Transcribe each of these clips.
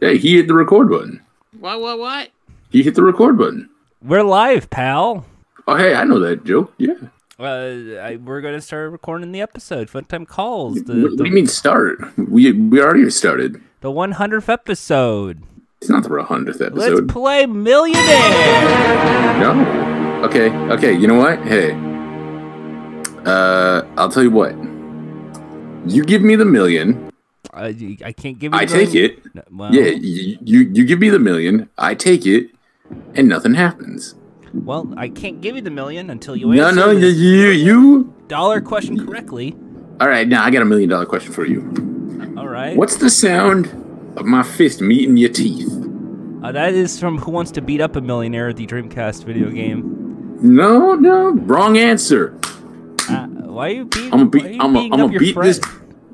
Hey, he hit the record button. What? What? What? He hit the record button. We're live, pal. Oh, hey, I know that joke. Yeah. Uh, I, we're gonna start recording the episode. Fun time calls. The, what, what do you mean start? We we already started. the 100th episode. It's not the hundredth episode. Let's episode. play Millionaire. no. Okay. Okay. You know what? Hey. Uh, I'll tell you what. You give me the million. Uh, I can't give you. The I take it. No, Well, Yeah. You, you you give me the million. I take it, and nothing happens. Well, I can't give you the million until you answer no. no, You you. dollar question correctly. All right. Now I got a million dollar question for you. All right. What's the sound of my fist meeting your teeth? Uh, that is from Who Wants to Beat Up a Millionaire, the Dreamcast video game. No, no, wrong answer. Uh, why are you beating? I'm gonna beat. I'm gonna beat friend? this.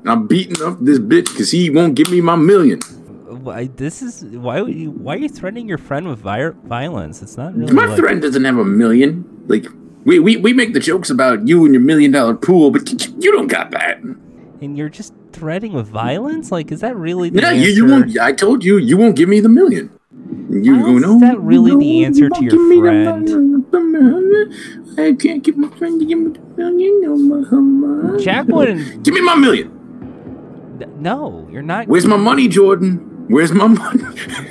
I'm beating up this bitch because he won't give me my million. Why, this is why would you, why are you threatening your friend with vi- violence? It's not really. My like- friend doesn't have a million. Like we, we we make the jokes about you and your million dollar pool, but you don't got that. and you're just threatening with violence. Like, is that really the Yeah, answer? you, you won't. I told you you won't give me the million. You go is that really no, the answer to your give me the friend? I can't get my friend to give me the million. No, my- my- Jack wouldn't. Give me my million. No, you're not. Where's my money, Jordan? Where's my money?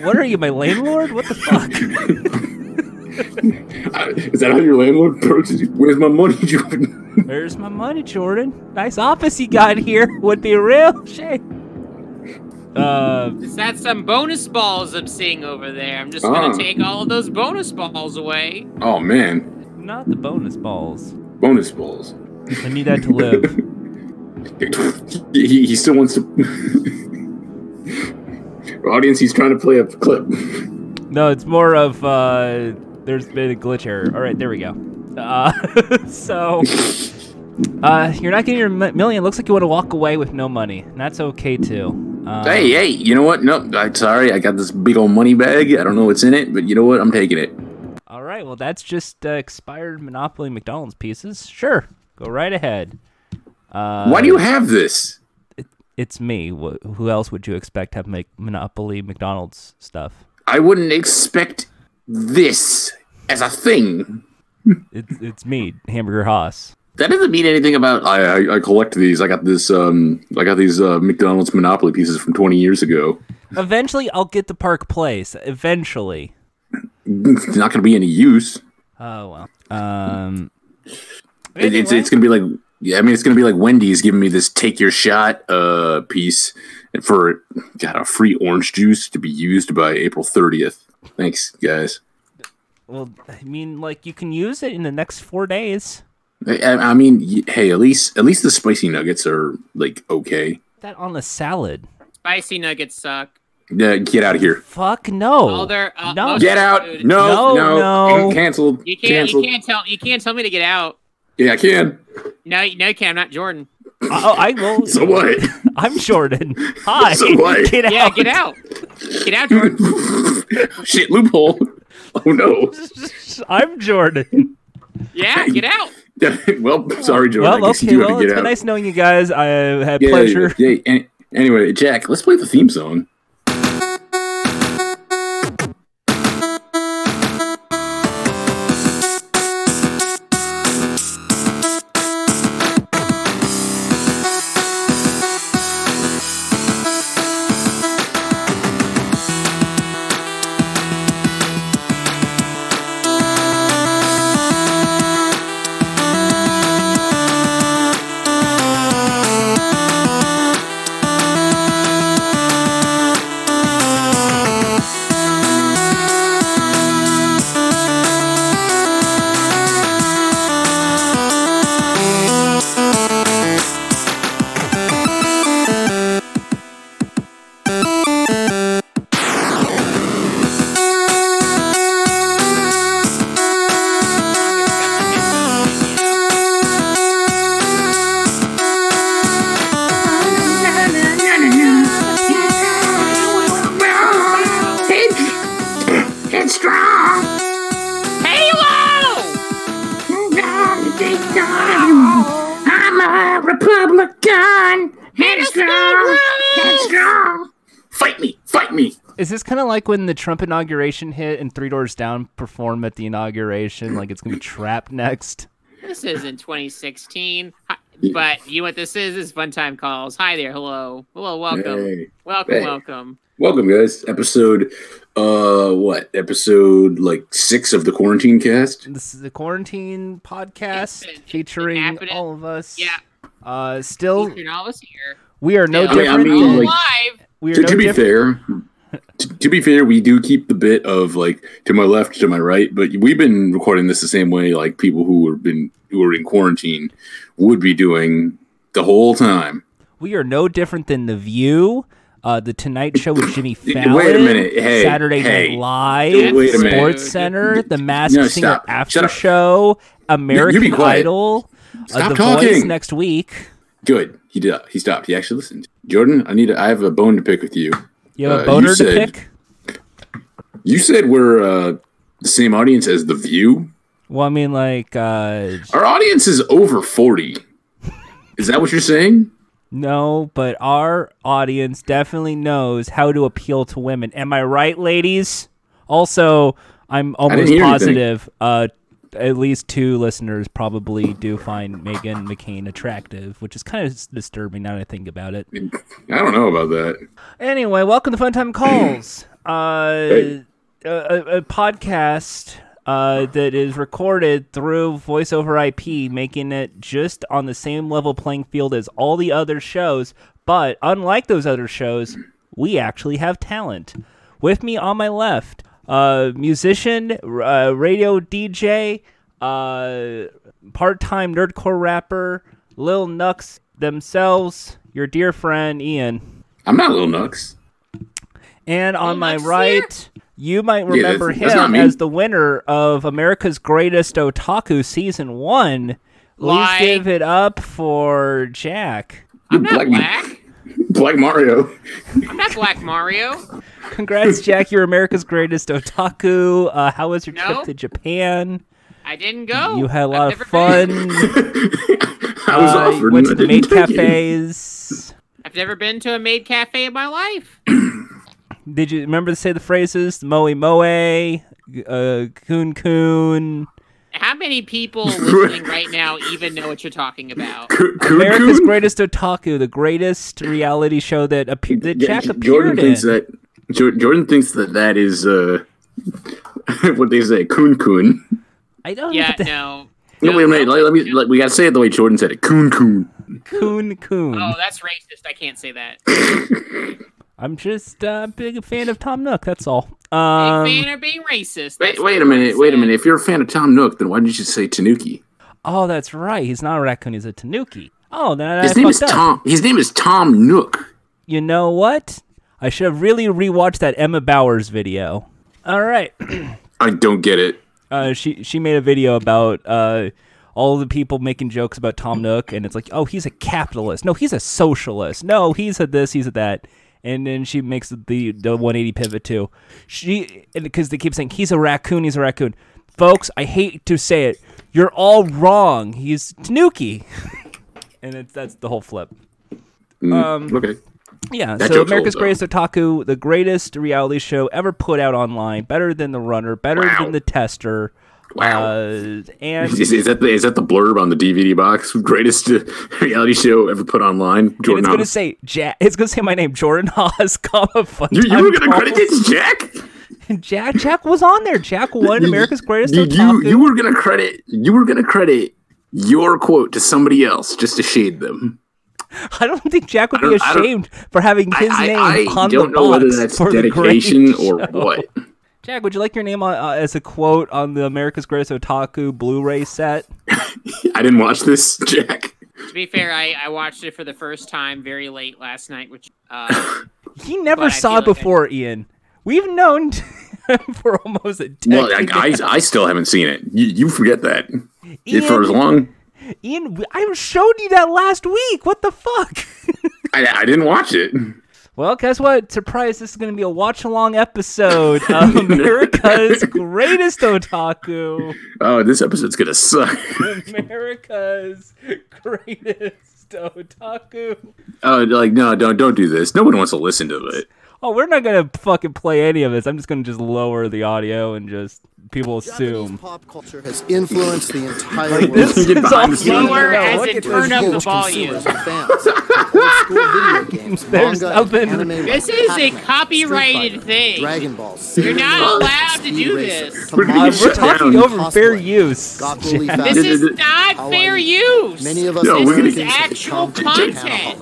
What are you, my landlord? What the fuck? Is that how your landlord approaches you? Where's my money, Jordan? Where's my money, Jordan? Nice office you got here. Would be a real shame. Uh, Is that some bonus balls I'm seeing over there? I'm just gonna Ah. take all of those bonus balls away. Oh man, not the bonus balls. bonus balls. I need that to live. he, he still wants to. Audience, he's trying to play a clip. No, it's more of uh there's been a glitch error. All right, there we go. Uh so uh you're not getting your million. Looks like you want to walk away with no money. And that's okay too. Um, Hey, hey, you know what? No, I'm sorry. I got this big old money bag. I don't know what's in it, but you know what? I'm taking it. All right, well that's just uh, expired Monopoly McDonald's pieces. Sure. Go right ahead. Uh Why do you have this? It's me. Who else would you expect to have make Monopoly McDonald's stuff? I wouldn't expect this as a thing. It's it's me, Hamburger Haas. That doesn't mean anything about. I, I, I collect these. I got this. Um, I got these uh, McDonald's Monopoly pieces from 20 years ago. Eventually, I'll get the Park Place. Eventually. It's not going to be any use. Oh well. Um. It- It's it's gonna be like yeah, I mean it's gonna be like Wendy's giving me this take your shot uh piece for got a free orange juice to be used by April thirtieth. Thanks, guys. Well, I mean, like you can use it in the next four days. I, I I mean, hey, at least at least the spicy nuggets are like okay. That on a salad. Spicy nuggets suck. Yeah, get out of here. Fuck no. All their uh, No. Get out. No, No, no, no. canceled. You can't. canceled. You can't tell. You can't tell me to get out. Yeah, I can. No, no, you can't. I'm not Jordan. Uh, oh, I will. So what? I'm Jordan. Hi. So what? Get Yeah, out. get out. Get out, Jordan. Shit, loophole. Oh no. I'm Jordan. Yeah, get out. well, sorry, Joe. I Well, guess you okay. Well, to it's get been out. nice knowing you guys. I had Yeah, pleasure. Yeah, yeah. Anyway, Jack, let's play the theme song. Like when the Trump inauguration hit and Three Doors Down performed at the inauguration? Like it's gonna be trapped next. This is in 2016. But you know what this is? This Is fun time calls. Hi there. Hello. Hello. Welcome. Hey. Welcome. Hey. Welcome. Welcome, guys. Episode, uh, what? Episode like six of the quarantine cast. This is the quarantine podcast It's been- it's featuring happening. all of us. Yeah. Uh, still, You're all of us here. we are no Yeah. I mean- I different. mean, than, like- live. we are To, no to be different. fair, to, to be fair, we do keep the bit of like to my left, to my right, but we've been recording this the same way like people who have been who are in quarantine would be doing the whole time. We are no different than The View, uh, The Tonight Show with Jimmy Fallon. Wait a minute. Hey, Saturday hey. Night Live, Wait a minute. Sports Center, The Masked No, Singer stop. After Show, American. Idol, uh, The talking. Voice next week. Good. He did. He stopped. He actually listened. Jordan, I need. A, I have a bone to pick with you. You have a Uh, boner to said- pick? You said we're uh, the same audience as The View. Well, I mean, like, uh, Our audience is over forty. Is that what you're saying? no, but our audience definitely knows how to appeal to women. Am I right, ladies? Also, I'm almost positive. Uh, at least two listeners probably do find Meghan McCain attractive, which is kind of disturbing now that I think about it. I don't know about that. Anyway, welcome to Fun Time Calls, uh, Hey. a, a, a podcast uh, that is recorded through voice over IP, making it just on the same level playing field as all the other shows. But unlike those other shows, we actually have talent. With me on my left, uh, musician, uh, radio DJ, uh, part-time nerdcore rapper, Lil Nux themselves, your dear friend Ian. I'm not Lil Nux. And on Oh, my Lex is right, you might that's- remember that's him me. as the winner of America's Greatest Otaku Season 1. Please Lie. give it up for Jack. I'm not Black- black. Black Mario. I'm not Black Mario. Congrats, Jack. You're America's Greatest Otaku. Uh, how was your No. trip to Japan? I didn't go. you had a I've lot of fun. I was Uh, offered. went to and the maid didn't it. cafes. I've never been to a maid cafe in my life. Did you remember to say the phrases moe moe, uh, coon coon? How many people listening right now even know what you're talking about? Coon- Coon America's Greatest Otaku, the greatest reality show that appeared that Yeah, Jack J- appeared Jordan in. thinks that Jo- Jordan thinks that that is uh, what they say, coon coon. I don't know Yeah, what the no. No, No, wait a minute. no, Let, let me. Let, we gotta say it the way Jordan said it. Coon coon. coon coon. Oh, that's racist. I can't say that. I'm just uh, a big fan of Tom Nook. That's all. Big Um, fan of being racist. Wait, wait a minute. Wait a minute. If you're a fan of Tom Nook, then why didn't you say Tanuki? oh, that's right. He's not a raccoon. He's a tanuki. Oh, then I His name is up. Tom. His name is Tom Nook. You know what? I should have really rewatched that Emma Bowers video. All right. I don't get it. uh, she she made a video about uh, all the people making jokes about Tom Nook, and it's like, oh, he's a capitalist. No, he's a socialist. No, he's a this, he's a that. And then she makes the the 180 pivot too. She because they keep saying he's a raccoon, he's a raccoon. Folks, I hate to say it, you're all wrong. He's Tanuki, and it's that's the whole flip. Um, Okay. Yeah, That so America's old. Greatest Otaku, the greatest reality show ever put out online, better than The Runner, better Wow. than The Tester. Wow. Uh, and Is, is that the is that the blurb on the DVD box? Greatest uh, reality show ever put online. Jordan it's gonna say Jack. It's gonna say my name, Jordan Haas, comma fun. You, you were gonna credit it to Jack. Jack. Jack was on there. Jack won America's Greatest You, you you were gonna credit you were gonna credit your quote to somebody else just to shade them. I don't think Jack would be don't- I don't- ashamed for having his I, name I, I on don't the know whether box that's for the dedication or what. Jack, would you like your name on, uh, as a quote on the America's Greatest Otaku Blu-ray set? I didn't watch this, Jack. To be fair, I, I watched it for the first time very late last night, which uh, He never saw feel it like I- before, Ian. We've known him for almost a decade. Well, I, I, I still haven't seen it. You, you forget that. Ian, For as long, Ian, I showed you that last week. What the fuck? I, I didn't watch it. Well, guess what? Surprise! This is going to be a watch-along episode of America's Greatest Otaku. Oh, this episode's gonna suck. America's Greatest Otaku. Oh, like no, don't don't do this. No one wants to listen to it. oh, we're not gonna fucking play any of this. I'm just gonna just lower the audio and just people Japanese assume. pop culture has influenced the entire Like, world. this is behind all the scenes. Lower No, as look in turn up the volume. fans. Old school video games, There's nothing- anime This is a copyrighted thing. Dragon Ball. You're not allowed to do this. We're gonna get we're talking over fair use. Got really Jack. fast. This is not fair use. Many of us No, we're gonna- This is actual content.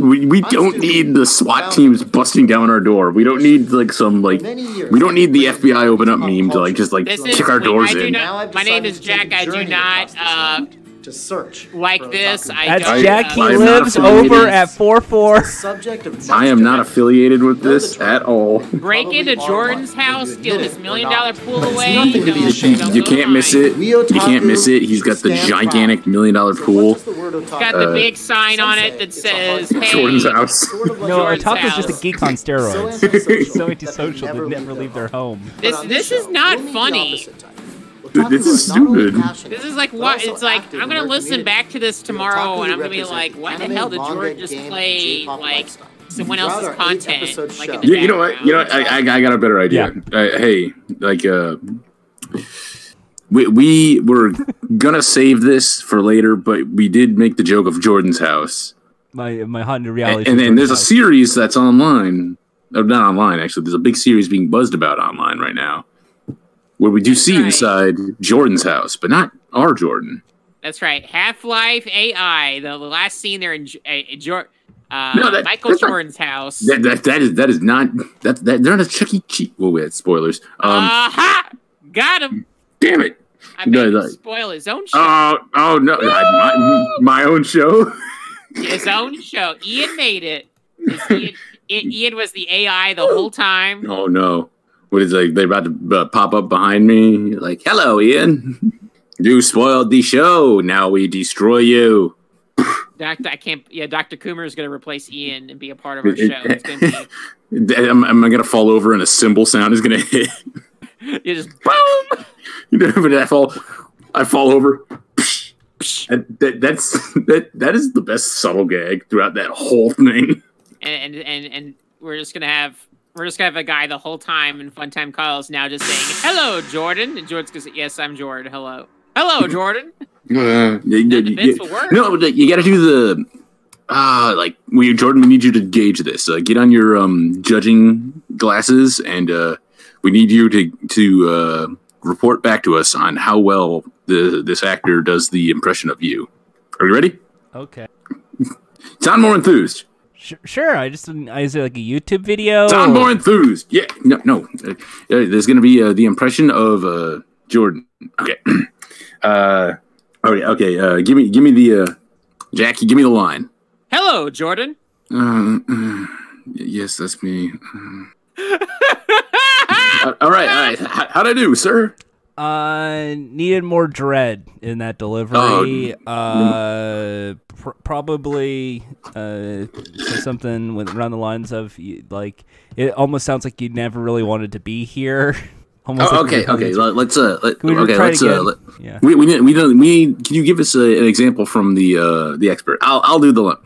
we, we don't need the SWAT teams busting down our door. We don't need like some like we don't need the FBI open up meme to like just like This is kick our doors I do in. not. My name is Jack. I do not uh, to search like this. I That's don't, Jack. He I am not lives affiliated. over at four four. subject of I am not affiliated with this at all. break into Jordan's house, steal admit his million not. dollar pool away. nothing to be ashamed of. You can't miss it. You can't miss it. He's got the gigantic million dollar pool. what does the word otaku Got the Uh, big sign on it that says, "Hey." Jordan's house. Sort of like No, Otaku's just a geek on steroids. so that antisocial they they never never leave leave their their home. This this is not we'll meet the funny. Opposite this Otaku is are not only stupid. This is like what it's like. I'm gonna listen back to this tomorrow, and I'm gonna be represent like, "Why the hell did manga, Jordan just play like someone else's content?" eight-episode Like show. in the You, you know what? You know, background? I, I, I got a better idea. Uh, hey, like, uh, we we were gonna save this for later, but we did make the joke of Jordan's house, My my haunted reality. and, show and there's a series that's online. Oh, not online, actually. There's a big series being buzzed about online right now, where we do see right. inside Jordan's house, but not our Jordan. That's right. Half Life AI. The, the last scene there in uh, uh, No, that- Michael that's not- Jordan's house. That that, that is that is not that that they're not a Chuck E. Cheese. Well, wait, spoilers. Um, Aha! Got him. damn it. I No, made him no. spoil his own show. Oh, oh no, my, my own show. his own show. Ian made it. Ian, Ian was the AI the whole time. Oh no! What is like? They're about to uh, pop up behind me. Like, hello, Ian. You spoiled the show. Now we destroy you. Doctor, I can't. Yeah, Doctor Coomer is going to replace Ian and be a part of our show. It's going to am, am I gonna fall over and a cymbal sound is gonna hit? you just boom. You know, I fall, I fall over. That, that, that's that. That is the best subtle gag throughout that whole thing. and and and, and we're just gonna have we're just gonna have a guy the whole time in fun time Calls now just saying hello Jordan and Jordan's gonna say yes I'm Jordan hello hello Jordan Uh, you, you- None of this you- will work. no, you got to do the ah, like we Jordan. We need you to gauge this. Uh, get on your um judging glasses, and uh, we need you to to uh, report back to us on how well the this actor does the impression of you. Are you ready? Okay. Sound more enthused. Sure, sure. I just I is it like a YouTube video? Sound more enthused. Yeah. No. No. Uh, uh, there's going to be uh, the impression of uh, Jordan. Okay. uh. Okay. Okay. Uh. Give me. Give me the. Uh, Jackie. Give me the line. hello Jordan Uh, uh, yes, that's me. Uh, all right, all right. How, how'd I do, sir? Uh, needed more dread in that delivery. Oh, uh, pr- probably uh, something with around the lines of like it almost sounds like you never really wanted to be here. almost Oh, like okay, okay. Let, let's uh, let, we okay, let's uh, let, Yeah. we we need we don't we need, can you give us a, an example from the uh the expert? I'll I'll do the one.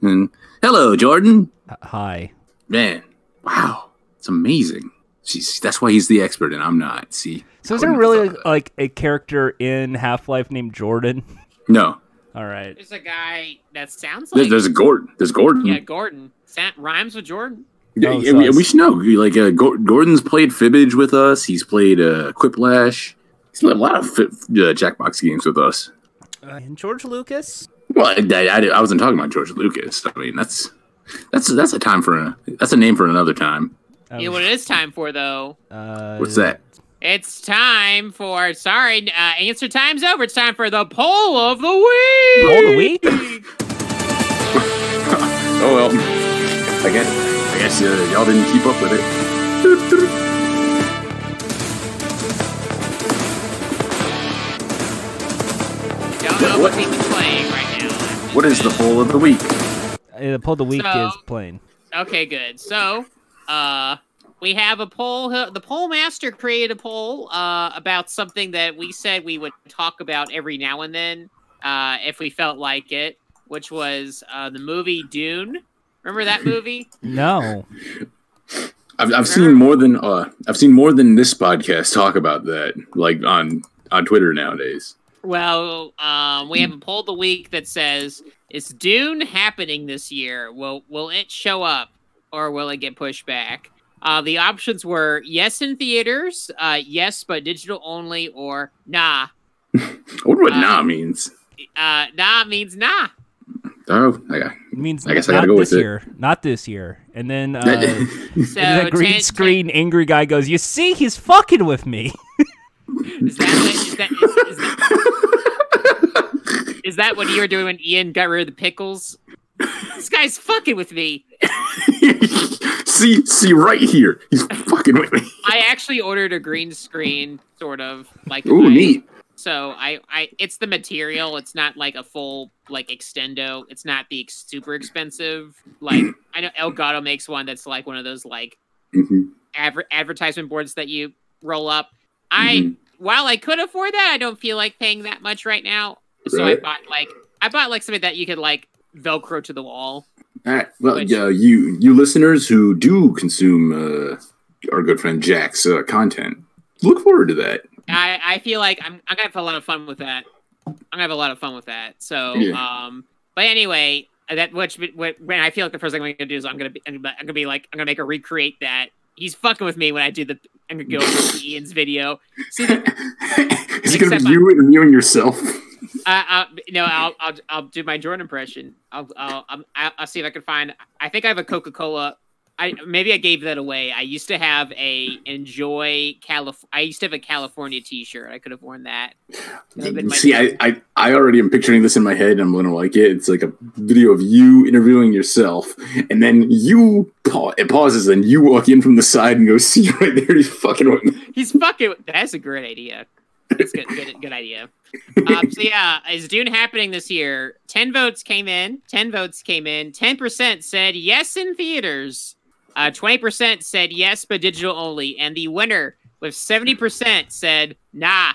And hello, Jordan. H- Hi. Man, wow, it's amazing. Jeez, that's why he's the expert and I'm not. See, So is there really have thought of that. like a character in Half Life named Jordan? no? All right. there's a guy that sounds like There's Gordon. There's Gordon. yeah Gordon Sa- rhymes with Jordan Yeah, Oh, yeah, we, sus. we should know. Like uh, Gordon's played Fibbage with us. He's played uh, Quiplash. He's played a lot of fi- uh, Jackbox games with us. Uh, and George Lucas? Well, I, I, I wasn't talking about George Lucas. I mean, that's that's that's a time for a that's a name for another time. Oh, you know what it is time for though uh, What's that? it's time for sorry uh, answer time's over it's time for the poll of the week Poll of the week? Oh well, I guess I guess uh, y'all didn't keep up with it. don't know What- what's playing right now What is the poll of the week? Uh, the poll of the week So- is playing. Okay, good. So, uh, we have a poll. The poll master created a poll uh, about something that we said we would talk about every now and then uh, if we felt like it, which was uh, the movie Dune. Remember that movie? No. I've, I've seen more than uh, I've seen more than this podcast talk about that, like on on Twitter nowadays. Well, um, we have a poll of the week that says, "Is Dune happening this year? Will Will it show up, or will it get pushed back?" Uh, the options were yes in theaters, uh, yes but digital only, or nah. I wonder what Uh, nah means. Uh, nah means nah. Oh, I got. It means I guess I not gotta go this with it. year, not this year. And then uh, So the green 10 screen angry guy goes, "You see, he's fucking with me." Is that, what, is, that, is, is, that, is that what you were doing when Ian got rid of the pickles? This guy's fucking with me. See, see right here. He's fucking with me. I actually ordered a green screen, sort of like. Ooh, I- neat. So I, I, it's the material. It's not like a full like extendo. It's not the ex- super expensive. Like I know Elgato makes one that's like one of those like Mhm. adver- advertisement boards that you roll up. I Mhm. while I could afford that, I don't feel like paying that much right now. So Right. I bought like I bought like something that you could like Velcro to the wall. All right. Well, Which- uh, you you listeners who do consume uh, our good friend Jack's uh, content, look forward to that. I, I feel like I'm I'm gonna have a lot of fun with that. I'm gonna have a lot of fun with that. So Yeah. um, but anyway, that which when I feel like the first thing I'm gonna do is I'm gonna be I'm gonna, be like I'm gonna make her recreate that. He's fucking with me when I do the I'm gonna go to Ian's video. See, the, Is it gonna be you and you and yourself? Uh, uh, no, I'll, I'll I'll do my Jordan impression. I'll I'll, I'll see if I can find. I think I have a Coca Cola. I maybe I gave that away. I used to have a enjoy Calif. I used to have a California T-shirt. I could have worn that. That would've been my- See, I, I I already am picturing this in my head, and I'm gonna like it. It's like a video of you interviewing yourself, and then you pa- it pauses, and you walk in from the side and go, "See right there, he's fucking with me." He's fucking. That's a great idea. That's good. Good. Good idea. Um, so yeah, is Dune happening this year? Ten votes came in. Ten votes came in. Ten percent said yes in theaters. Uh, Twenty percent said yes, but digital only. And the winner with seventy percent said nah.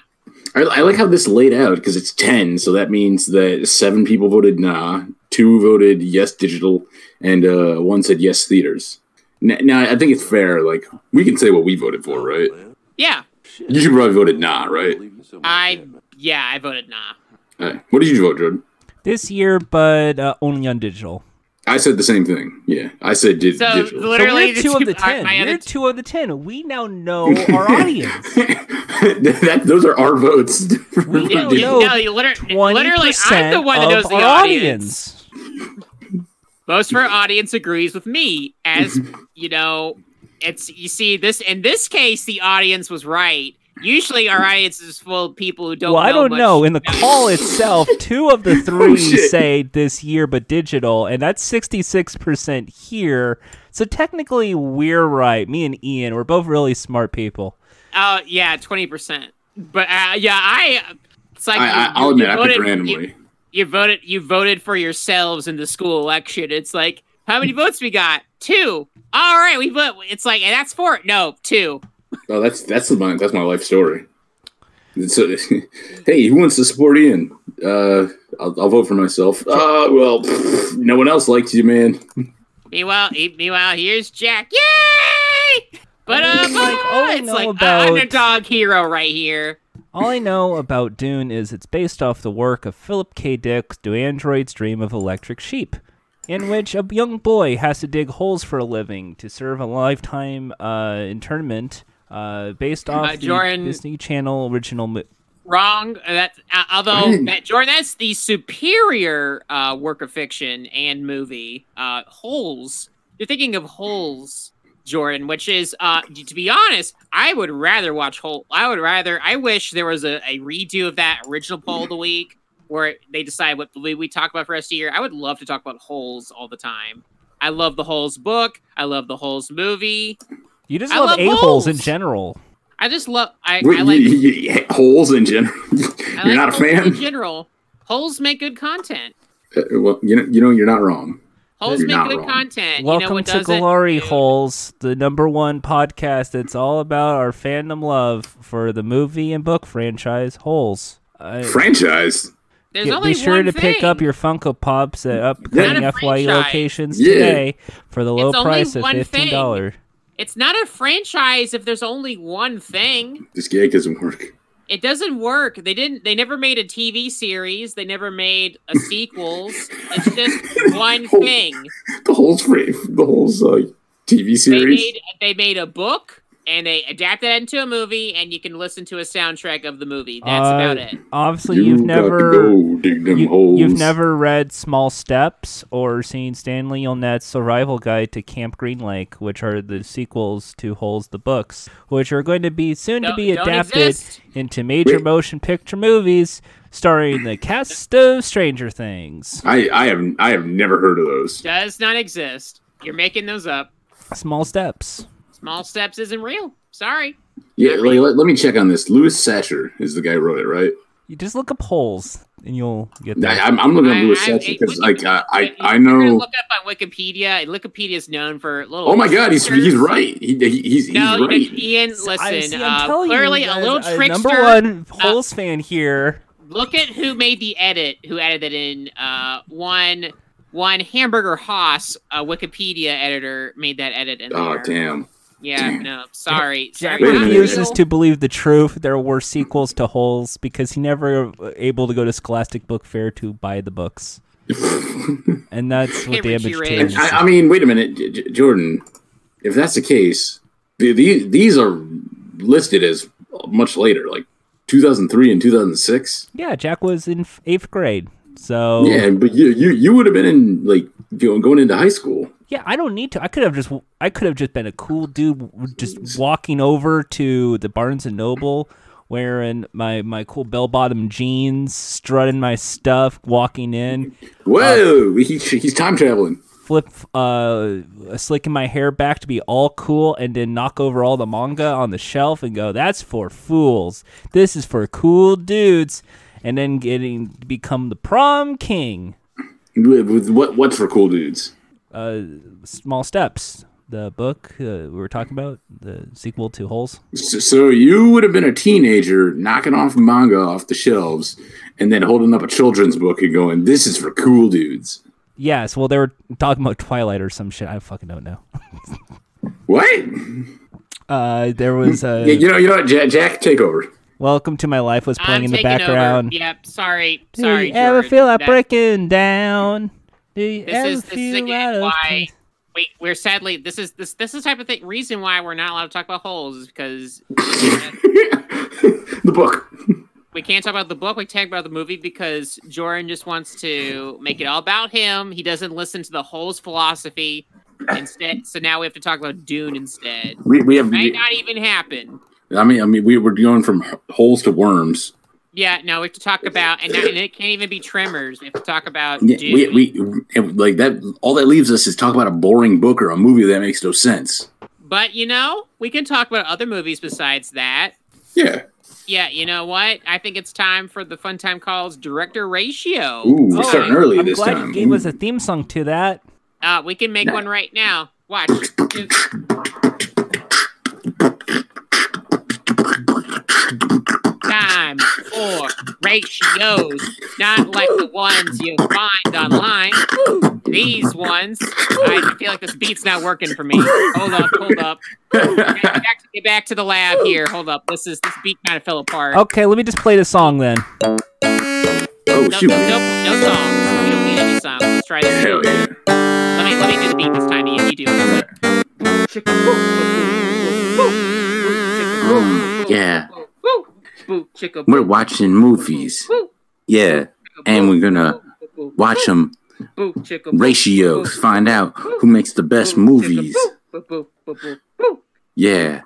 I, I like how this laid out because it's ten, so that means that seven people voted nah, two voted yes digital, and uh, one said yes theaters. N- Now I think it's fair. Like we can say what we voted for, right? Yeah, You should probably voted nah, right? I yeah I voted nah. All right. What did you vote, Jordan? this year, but uh, only on digital. I said the same thing. Yeah, I said di- So digital. So literally, we're two of the ten. my other We're t- two of the ten. We now know our audience. that, those are our votes. We Yeah, now you- know no, you liter- literally, I'm the one that knows the audience. audience. most of our audience agrees with me as you know it's you see this in this case the audience was right usually our audience is full of people who don't Well, I don't much know. In the call itself, two of the three say this year, but digital, and that's sixty-six percent here. So technically, we're right. Me and Ian, we're both really smart people. oh yeah 20% but uh, yeah i it's like I, you- I, you- I'll you admit, I picked voted- randomly. you, you voted you voted for yourselves in the school election it's like how many votes we got two all right we vote it's like and that's four no two Oh, that's that's my that's my life story. So, hey, who wants to support Ian? Uh, I'll, I'll vote for myself. Uh, well, pff, no one else likes you, man. Meanwhile, meanwhile, here's Jack. Yay! But uh, mean, like, all I it's know like a about- underdog hero right here. All I know about Dune is it's based off the work of Philip K. Dick's Do Androids Dream of Electric Sheep, in which a young boy has to dig holes for a living to serve a lifetime uh, internment uh, based off Uh, the Jordan- Disney Channel original. Mo- Wrong. That uh, although Right. that Jordan, that's the superior uh, work of fiction and movie. Uh, Holes. You're thinking of Holes, Jordan, which is uh, to be honest, I would rather watch Hole. I would rather. I wish there was a, a redo of that original poll of the week where they decide what movie we talk about for the rest of the year. I would love to talk about Holes all the time. I love the Holes book. I love the Holes movie. You just I love love a holes in general. I just love. I, Wait, I like. you, you- you- holes in general. You're like not a fan. In general, holes make good content. Uh, well, you know, you know, you're not wrong. Holes You're make good wrong. content. you Welcome know what to? Glory Dude. Holes, the number one podcast that's all about our fandom love for the movie and book franchise Holes. I- Franchise. There's Yeah, only be sure one to pick up your Funko Pops at upcoming Not FYE franchise. locations Yeah. today for the low It's price of one fifteen dollars. It's not a franchise if there's only one thing. This gag doesn't work. It doesn't work. They didn't. They never made a TV series. They never made a sequels. It's just one thing. The whole frame, the whole uh, TV They series. made they made a book and they adapted it into a movie, and you can listen to a soundtrack of the movie. That's Uh, about it. Obviously, You you've never go you, have never read Small Steps or seen Stanley Yelnats' Survival Guide to Camp Green Lake, which are the sequels to Holes the books, which are going to be soon to Don't- be adapted exist. into major Wait. motion picture movies starring the cast of Stranger Things. I, I have I have never heard of those. Does not exist. You're making those up. Small Steps. Small steps isn't real. Sorry. Yeah, like, let, let me check on this. Louis Sachar is the guy who wrote it, right? You just look up holes and you'll get that. I'm, I'm looking at I- Louis I- Sachar because, like, I, I, I know. Look up on Wikipedia. Wikipedia is known for little. Oh my God, he's he's right. He, he, he's he's No, right. Ian, listen. I see, I'm uh, clearly, a little uh, trickster. Number one Holes fan here. Look at who made the edit. Who edited in? Uh, one, one Hamburger Haas, a Wikipedia editor, made that edit in Oh there. damn! Yeah, no, sorry. Jack sorry. Wait a minute. refuses to believe the truth. There were sequels to Holes because he never uh, able to go to Scholastic Book Fair to buy the books, and that's what Hey, Richie damage Ray. I, I mean, wait a minute, J- J- Jordan. If that's the case, the, the, these are listed as much later, like 2003 and 2006. Yeah, Jack was in f- eighth grade, so Yeah, but you you you would have been in like going going into high school. Yeah, I don't need to. I could have just I could have just been a cool dude just walking over to the Barnes and Noble wearing my my cool bell-bottom jeans, strutting my stuff, walking in, Whoa, he, he's time traveling. flip uh slicking my hair back to be all cool and then knock over all the manga on the shelf and go, "That's for fools. This is for cool dudes." And then getting become the prom king. With what what's for cool dudes? Uh Small Steps, the book uh, we were talking about, the sequel to Holes. So, so you would have been a teenager knocking off manga off the shelves and then holding up a children's book and going, "This is for cool dudes." Yes, well, they were talking about Twilight or some shit. I fucking don't know. What? Uh, there was Yeah, uh, you know, you know what, Jack, Jack take over. "Welcome to My Life" was playing I'm in the background. Over. Yep. Sorry. Do Sorry. you ever feel like That- breaking down? Do you This is this is feel again why. place? Wait, we're sadly this is this this is the type of thing reason why we're not allowed to talk about holes is because the book. we can't talk about the book. We talk about the movie because Jordan just wants to make it all about him. He doesn't listen to the holes philosophy instead. So now we have to talk about Dune instead. We, we have. Might not even happen. I mean, I mean, we were going from holes to worms. Yeah, no, we have to talk about, and, now, and it can't even be Tremors. We have to talk about Yeah, Dune. we, we like that. All that leaves us is talk about a boring book or a movie that makes no sense. but you know, we can talk about other movies besides that. Yeah. Yeah, you know what? I think it's time for the Fun Time Calls director ratio. Ooh, we're Oh, starting early I'm this glad time. you gave us a theme song to that. Uh, we can make one right now. Watch. Time for ratios, not like the ones you find online. These ones, I feel like this beat's not working for me. Hold up, hold up. Get back, get back to the lab here. Hold up. This is this beat kind of fell apart. Okay, let me just play the song then. oh no, shoot! no, no, no songs. We don't need any songs. Let's try this. Hell yeah! Let me let me do the beat this time. You, you do it. Oh, yeah. Boo, We're watching movies. boo, Yeah, and we're gonna watch them boo, chicka, boo, ratios. Find out who makes the best boo, movies. Yeah,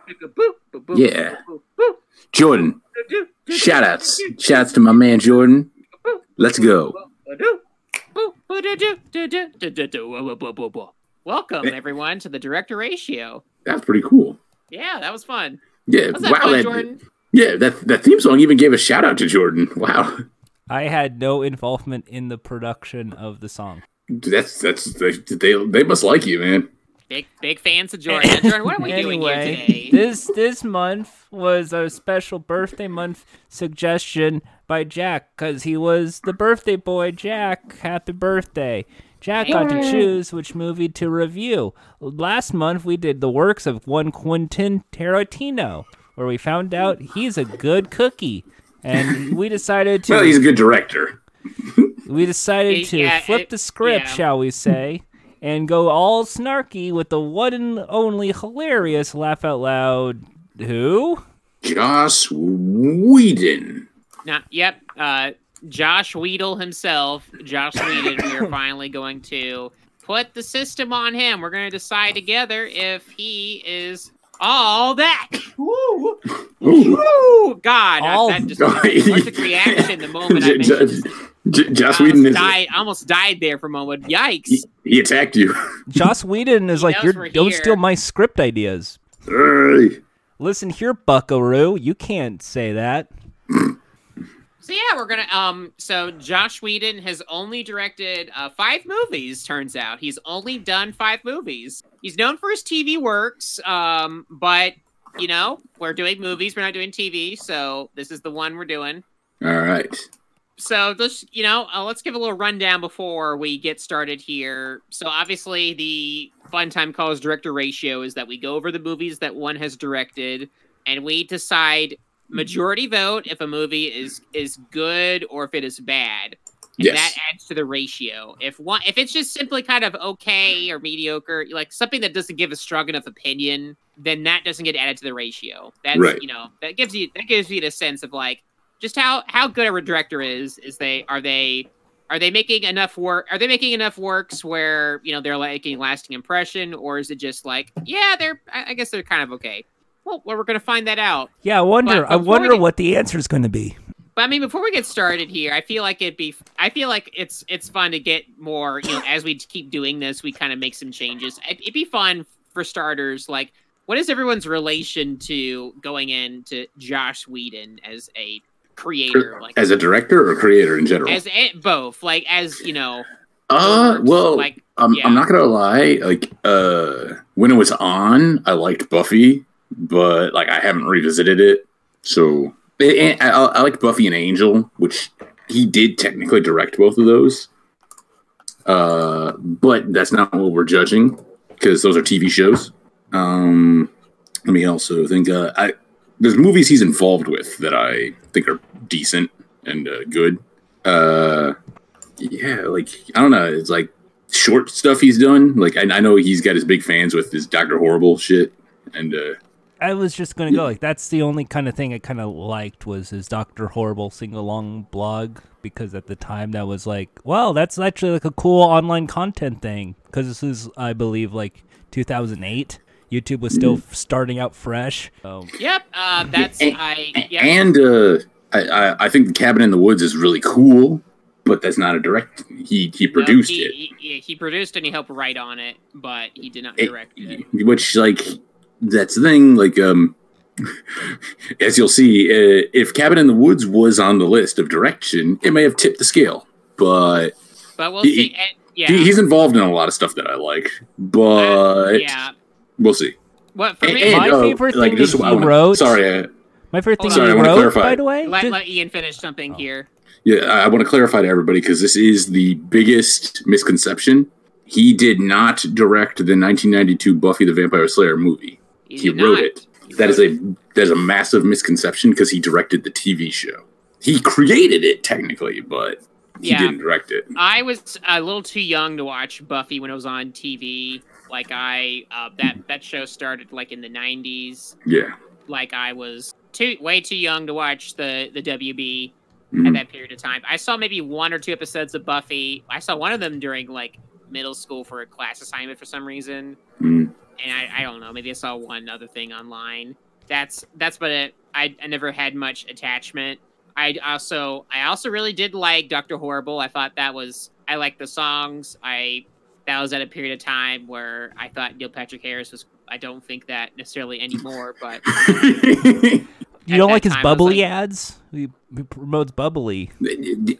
Yeah. boo, boo, Jordan. boo, boo, Shout outs. Shout outs to my man Jordan. Let's go. Welcome everyone to the director ratio. That's pretty cool. Yeah, that was fun. Yeah, Was that wow. fun, Jordan? Yeah, that that theme song even gave a shout out to Jordan. Wow, I had no involvement in the production of the song. that's that's they they, they must like you, man. Big big fans of Jordan. Jordan, what are we doing here today? this this month was a special birthday month suggestion by Jack because he was the birthday boy. Jack, happy birthday! Jack got to choose which movie to review. Last month we did the works of one Quentin Tarantino, where we found out he's a good cookie, and we decided to Well, he's a good director. we decided to Yeah, flip it- the script, yeah. shall we say, and go all snarky with the one and only hilarious laugh out loud. Who? Joss Whedon. Not, yep. Uh, Josh Weedle himself, Joss Whedon. we are finally going to put the system on him. We're going to decide together if he is all that. Woo! Woo! God, All- that just electric reaction the moment I J- J- mentioned. J- Joss I Whedon almost is. died, I almost died there for a moment. Yikes! He, he attacked you. Joss Whedon is He like, you're, we're don't here." steal my script ideas. Hey. Listen here, Buckaroo. You can't say that. So yeah, we're gonna um. So Joss Whedon has only directed uh, five movies. Turns out he's only done five movies. He's known for his TV works. Um, but you know we're doing movies. We're not doing TV. So this is the one we're doing. All right. So let's you know uh, let's give a little rundown before we get started here. So obviously the fun time calls director ratio is that we go over the movies that one has directed and we decide majority vote if a movie is is good or if it is bad. And Yes. that adds to the ratio. If one if it's just simply kind of okay or mediocre, like something that doesn't give a strong enough opinion, then that doesn't get added to the ratio. That's Right. you know, that gives you that gives you the sense of like just how how good a director is is they are they are they making enough work are they making enough works where you know they're making a lasting impression or is it just like yeah they're I guess they're kind of okay well, well we're gonna find that out Yeah, I wonder. I wonder we- what the answer is going to be. but I mean, before we get started here, I feel like it'd be. I feel like it's it's fun to get more. You know, as we keep doing this, we kind of make some changes. It- It'd be fun for starters. Like, what is everyone's relation to going into Joss Whedon as a creator? Like, As a director or creator in general? as a, both, like as you know. uh, works, well, like I'm, yeah. I'm not gonna lie. Like, uh, when it was on, I liked Buffy, but like I haven't revisited it. So I, I like Buffy and Angel, which he did technically direct both of those. Uh, but that's not what we're judging because those are TV shows. Um, let me also think. Uh, I there's movies he's involved with that I think are decent and uh, good. Uh, yeah, like I don't know. It's like short stuff he's done. Like I, I know he's got his big fans with his Doctor Horrible shit, and uh, I was just going to go like that's the only kind of thing I kind of liked was his Doctor Horrible sing along blog because at the time that was like, well, that's actually like a cool online content thing because this is I believe like 2008. YouTube was still Mm. starting out fresh. So Yep. Uh, that's and, I. Yeah. and uh, I, I I think the Cabin in the Woods is really cool, but that's not a direct. He he No, produced he, it. He, he- he produced and he helped write on it, but he did not It- direct it. which like that's the thing like um as you'll see uh, if cabin in the woods was on the list of direction it may have tipped the scale but But we'll he- see. And- yeah. he, he's involved in a lot of stuff that i like but yeah. we'll see What for And- me? and, My uh, favorite like, thing just- that he wanna- wrote- sorry uh, my favorite thing Hold on, he I wanna wrote, clarify. by the way, let, just- let Ian finish something Oh. here. yeah i, I want to clarify to everybody because this is the biggest misconception he did not direct the 1992 buffy the vampire slayer movie He, he wrote not. it He That is wrote a that is a massive misconception because he directed the TV show. He created it technically, but he Yeah. didn't direct it. I was a little too young to watch Buffy when it was on TV. Like I, uh, that that show started like in the '90s. Yeah. Like I was too way too young to watch the the WB at Mhm. that period of time. I saw maybe one or two episodes of Buffy. I saw one of them during like middle school for a class assignment for some reason. Mhm. And I, I don't know. Maybe I saw one other thing online. That's that's but it. I, I never had much attachment. I also I also really did like Doctor Horrible. I thought that was I liked the songs. I that was at a period of time where I thought Neil Patrick Harris was. I don't think that necessarily anymore, but you don't like his time, I was bubbly like- ads? He, he promotes bubbly.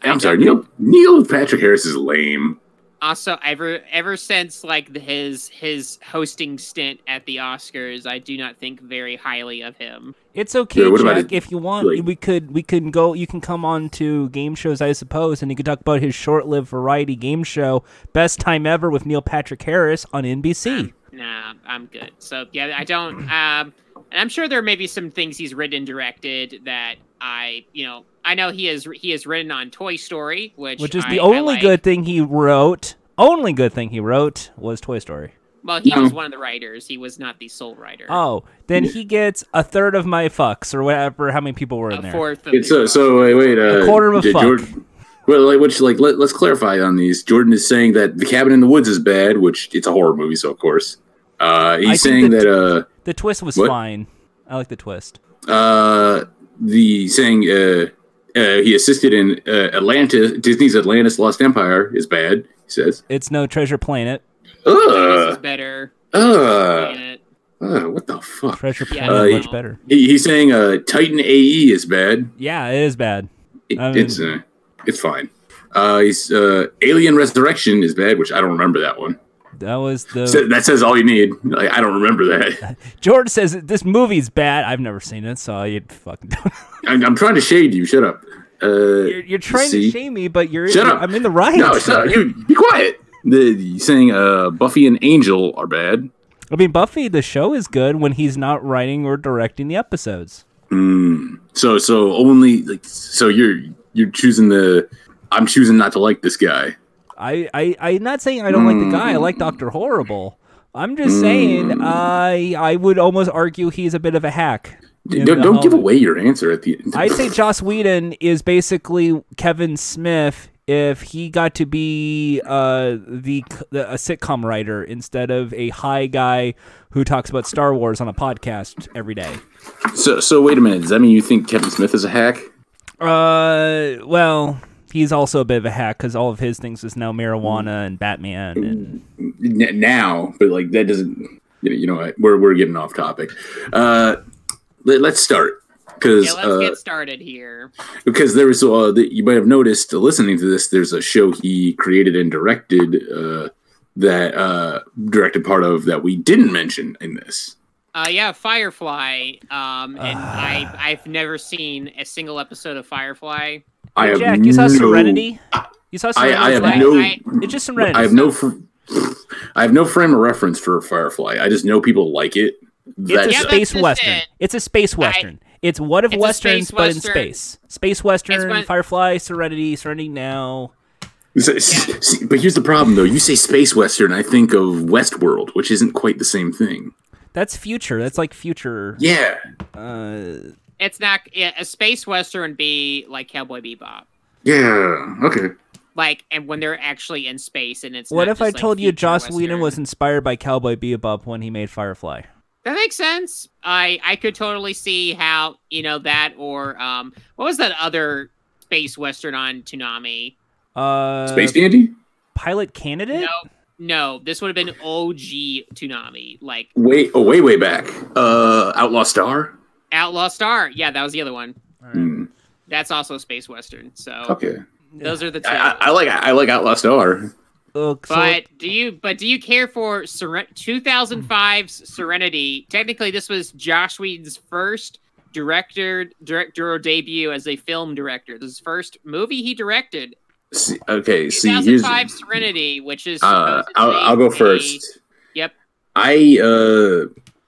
I'm sorry, Neil Neil Patrick Harris is lame. Also, ever ever since like his his hosting stint at the Oscars, I do not think very highly of him. It's okay, Yeah, Jack. If you want, like- we could we can go. You can come on to game shows, I suppose, and you could talk about his short-lived variety game show, "Best Time Ever" with Neil Patrick Harris on NBC. Nah, I'm good. So yeah, I don't. Um, and I'm sure there may be some things he's written and directed that I, you know, I know he is he has written on Toy Story, which Which is I- the only like. good thing he wrote. Only good thing he wrote was Toy Story. Well, he No. was one of the writers. He was not the sole writer. Oh, then he gets a third of my fucks or whatever. How many people were in a there? fourth. Of It's the uh, so wait, wait. Uh, A quarter of a fuck. Jordan- well, like, which like let, let's clarify on these. Jordan is saying that the cabin in the woods is bad, which it's a horror movie, so of course. Uh, he's think saying that- that uh, The twist was What? fine. I like the twist. uh, the saying uh, uh, he assisted in uh, Atlantis, Disney's Atlantis Lost Empire is bad. He says, It's no Treasure Planet. this is better. ugh, in it. ugh, what the fuck." Treasure Yeah, Planet uh, much better. He, he's saying uh, Titan AE is bad. Yeah, it is bad. It, I mean- it's uh, it's fine. Uh, he's uh, Alien Resurrection is bad, which I don't remember that one. That was the So that says all you need. Like, I don't remember that. George says this movie's bad. I've never seen it, so you fucking don't. I'm, I'm trying to shade you. Shut up. Uh, You're, you're trying see? to shame me, but you're. Shut up. I'm in the right. No, shut up. You be quiet. The, the saying uh, Buffy and Angel are bad. I mean, Buffy the show is good when he's not writing or directing the episodes. So so only like so you're you're choosing the. I'm choosing not to like this guy. I, I I'm not saying I don't like the guy. I like Doctor Horrible. I'm just saying I I would almost argue he's a bit of a hack. Don't, don't give away your answer at the end. I'd say Joss Whedon is basically Kevin Smith if he got to be uh, the, the a sitcom writer instead of a high guy who talks about Star Wars on a podcast every day. so so. Wait a minute. Does that mean you think Kevin Smith is a hack? Uh, well, he's also a bit of a hack because all of his things is now marijuana and Batman and N- now, but like that doesn't. You know, you know what? We're we're getting off topic. Uh, let, let's start because Yeah, let's uh, get started here. because there was uh, the, you might have noticed uh, listening to this. There's a show he created and directed uh, that uh, directed part of that we didn't mention in this. Uh, yeah, Firefly. Um, and I I've never seen a single episode of Firefly. I have Jack, you saw no- Serenity. You saw Serenity. I have right? no. I- It's just Serenity. I have no. Fr- I have no frame of reference for Firefly. I just know people like it. It's a space that's just western. it. It's a space western. it's what if It's westerns, space but in space. Space western, when- Firefly, Serenity, Serenity now. So- see, but here's the problem, though. You say space western, I think of Westworld, which isn't quite the same thing. That's future. That's like future. Yeah, Uh, It's not a space western would be like Cowboy Bebop. yeah, okay. Like, and when they're actually in space, and it's what not if I like, told you future Joss Whedon was inspired by Cowboy Bebop when he made Firefly? That makes sense. I I could totally see how you know that or um what was that other space western on Toonami? Uh, Space Dandy. pilot candidate. No, no, this would have been OG Toonami, like way, oh, way, way back. Uh, Outlaw Star. Outlaw Star. Yeah, that was the other one. Hmm, That's also a space western. So okay. those are the two. I, I, I like I like Outlaw Star. Look, so But do you but do you care for Seren- 2005's Serenity? Technically, this was Joss Whedon's first director directorial debut as a film director. This is his first movie he directed. See, okay, see, here's 2005 Serenity, which is uh, I'll, I'll go a- first. Yep. I uh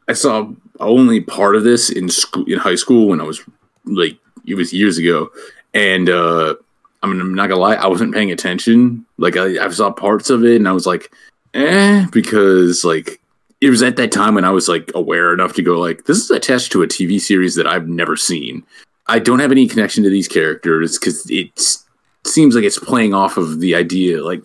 I saw only part of this in school in high school when I was like it was years ago, and uh I mean I'm not gonna lie I wasn't paying attention. Like I, I saw parts of it and I was like, eh, because like it was at that time when I was like aware enough to go like this is attached to a TV series that I've never seen. I don't have any connection to these characters because it seems like it's playing off of the idea like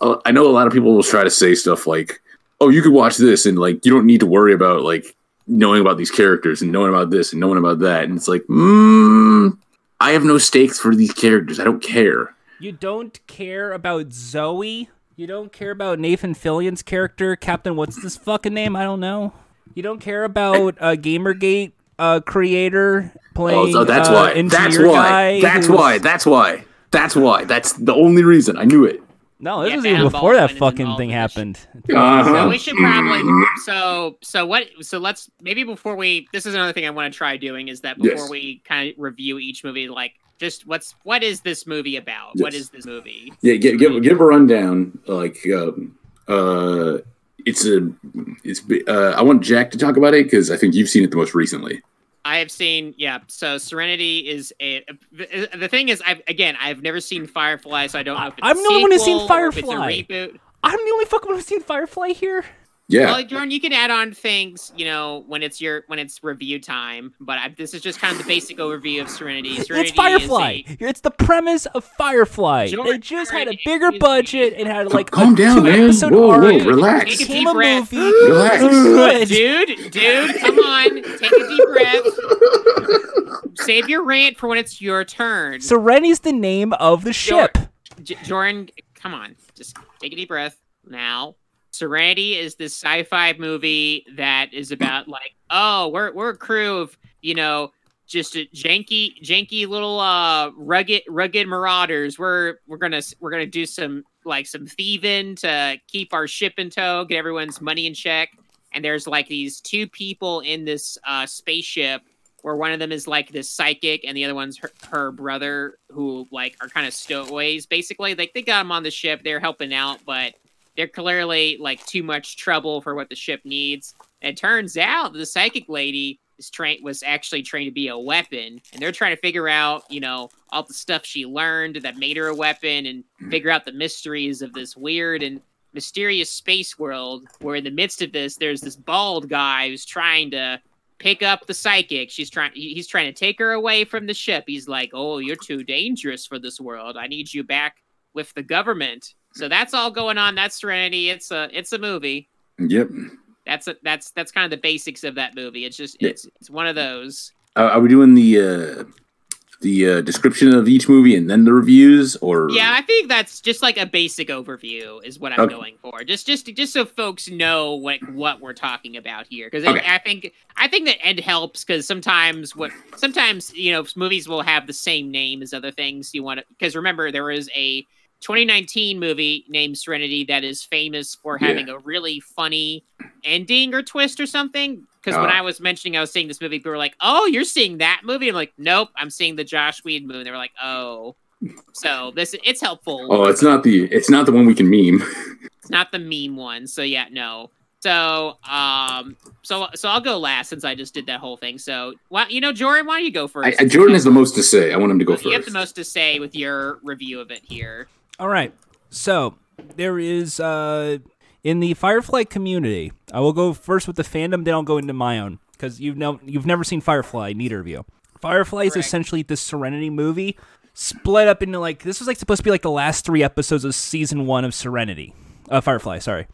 uh, I know a lot of people will try to say stuff like, "Oh, you could watch this and like you don't need to worry about like knowing about these characters and knowing about this and knowing about that." And it's like, mm, I have no stakes for these characters. I don't care. you don't care about Zoe. You don't care about Nathan Fillion's character, Captain. What's this fucking name? I don't know. You don't care about uh, GamerGate uh, creator Oh, playing. so that's uh, why. engineer That's why. That's why. That's why. That's why. That's the only reason. I knew it. No, this Yeah, was even before that fucking thing happened. Uh-huh. So we should probably so so what so let's maybe before we this is another thing I want to try doing is that before Yes. we kind of review each movie like just what's what is this movie about? What Yes. is this movie? Yeah, give give, give a rundown. Like, um, uh, it's a, it's. Uh, I want Jack to talk about it because I think you've seen it the most recently. I have seen yeah. So Serenity is a the, thing is I've again I've never seen Firefly, so I don't know if it's I'm the only one who's seen sequel it's a Firefly. I'm the only fucking one who's seen Firefly here. Yeah, Well, Jordan, you can add on things, you know, when it's your when it's review time. But I, this is just kind of the basic overview of Serenity. Serenity it's Firefly. Is It's the premise of Firefly. Jordan, They just had a bigger budget and had like calm a down, man. episode Whoa, arc. whoa, relax. Take a deep a breath. movie. Relax. dude, dude, come on, take a deep breath. Save your rant for when it's your turn. Serenity's the name of the ship. J- Jordan, come on, just take a deep breath now. Serenity is this sci-fi movie that is about like, oh, we're we're a crew of you know just a janky janky little uh rugged rugged marauders. We're we're gonna we're gonna do some like some thieving to keep our ship in tow, get everyone's money in check. And there's like these two people in this uh spaceship where one of them is like this psychic and the other one's her, her brother who like are kind of stowaways basically like they got them on the ship they're helping out but they're clearly like too much trouble for what the ship needs and it turns out the psychic lady is trained was actually trained to be a weapon and they're trying to figure out you know all the stuff she learned that made her a weapon and figure out the mysteries of this weird and mysterious space world where in the midst of this there's this bald guy who's trying to pick up the psychic. She's trying he's trying to take her away from the ship. He's like, "Oh, you're too dangerous for this world. I need you back with the government." So that's all going on. That's Serenity. It's a it's a movie. Yep. That's a, that's that's kind of the basics of that movie. It's just Yeah. it's it's one of those. Uh, are we doing the uh, the uh, description of each movie and then the reviews, or Yeah, I think that's just like a basic overview is what I'm Okay. going for. Just just just so folks know what what we're talking about here because Okay. I think I think that end helps because sometimes what sometimes you know movies will have the same name as other things you want to because remember there is a 2019 movie named Serenity that is famous for Yeah. having a really funny ending or twist or something. Because when Oh. I was mentioning I was seeing this movie, people were like, "Oh, you're seeing that movie?" I'm like, "Nope, I'm seeing the Joss Whedon movie." They were like, "Oh." So this it's helpful. Oh, it's not the it's not the one we can meme. It's not the meme one. So yeah, no. So um, so so I'll go last since I just did that whole thing. So why you know Jordan, why don't you go first? I, Jordan has the most to say. I want him to go first. You have the most to say with your review of it here. All right. So there is uh in the Firefly community. I will go first with the fandom, then I'll go into my own because you've no you've never seen Firefly, neither of you. Firefly is Correct. essentially this Serenity movie split up into like this was like supposed to be like the last three episodes of season one of Serenity, uh, Firefly. Sorry.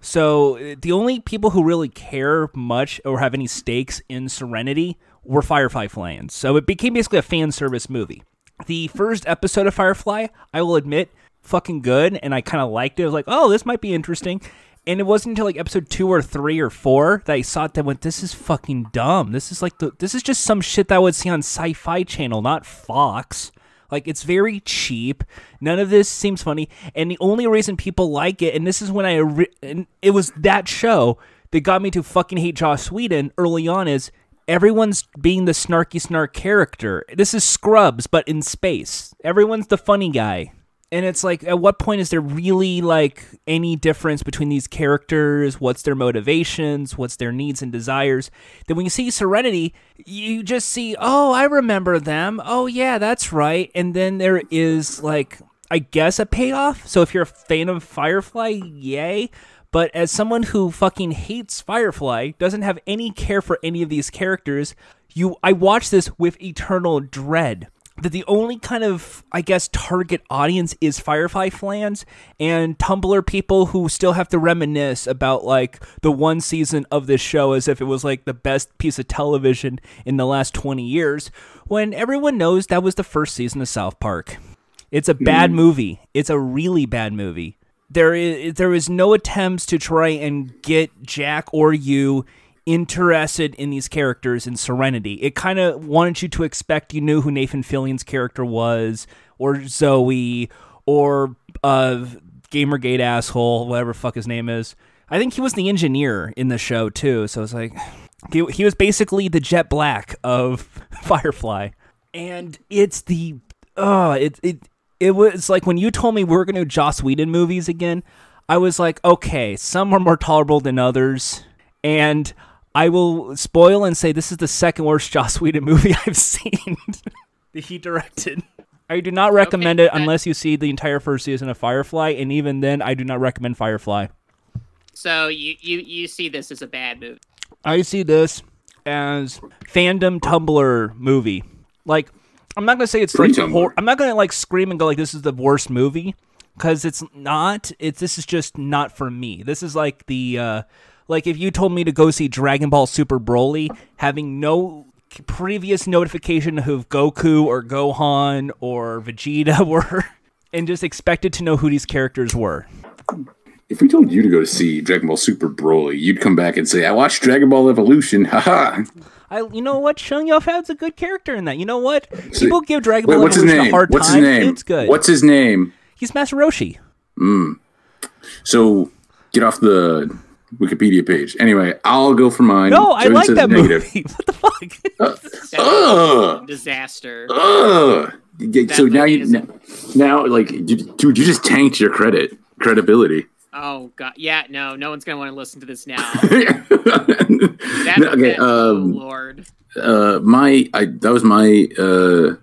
So the only people who really care much or have any stakes in Serenity were Firefly fans. So it became basically a fan service movie. The first episode of Firefly, I will admit, fucking good, and I kind of liked it. I was like, oh, this might be interesting. And it wasn't until like episode two or three or four that I saw it that went, this is fucking dumb. This is like the this is just some shit that I would see on Sci-Fi Channel, not Fox. Like it's very cheap. None of this seems funny, and the only reason people like it, and this is when I, it was that show that got me to fucking hate Joss Whedon early on. Is everyone's being the snarky snark character? This is Scrubs, but in space. Everyone's the funny guy. And it's like, at what point is there really like any difference between these characters? What's their motivations? What's their needs and desires? Then when you see Serenity, you just see, oh, I remember them. Oh, yeah, that's right. And then there is like, I guess, a payoff. So if you're a fan of Firefly, yay. But as someone who fucking hates Firefly, doesn't have any care for any of these characters, you I watch this with eternal dread that the only kind of I guess target audience is Firefly fans and Tumblr people who still have to reminisce about like the one season of this show as if it was like the best piece of television in the last 20 years when everyone knows that was the first season of South Park. It's a bad mm-hmm. movie. It's a really bad movie. There is there is no attempts to try and get Jack or you interested in these characters in Serenity. It kind of wanted you to expect you knew who Nathan Fillion's character was, or Zoe, or uh, Gamergate asshole, whatever fuck his name is. I think he was the engineer in the show too. So it's like he, he was basically the Jet Black of Firefly, and it's the oh it it it was like when you told me we were gonna do Joss Whedon movies again. I was like, okay, some are more tolerable than others, and I will spoil and say this is the second worst Joss Whedon movie I've seen that he directed. I do not recommend Okay, it that- unless you see the entire first season of Firefly, and even then, I do not recommend Firefly. So you you you see this as a bad movie. I see this as fandom Tumblr movie. Like, I'm not gonna say it's Free like hor- I'm not gonna like scream and go like this is the worst movie because it's not. It's this is just not for me. This is like the uh like if you told me to go see Dragon Ball Super Broly, having no previous notification of Goku or Gohan or Vegeta were, and just expected to know who these characters were. If we told you to go to see Dragon Ball Super Broly, you'd come back and say, "I watched Dragon Ball Evolution." Haha. I, you know what, Chung Yao-Fat's a good character in that. You know what? People give Dragon Wait, Ball what's his name? a hard What's time. his name? It's good. What's his name? He's Master Roshi. Hmm. So get off the Wikipedia page. Anyway, I'll go for mine. No, I like that negative. movie. what the fuck? Ugh. Disaster. Ugh. Yeah, That so now you now, now like you, dude, you just tanked your credit credibility. Oh god, yeah, no, no one's gonna want to listen to this now. That, No, okay, that- oh um, lord. uh, my I that was my uh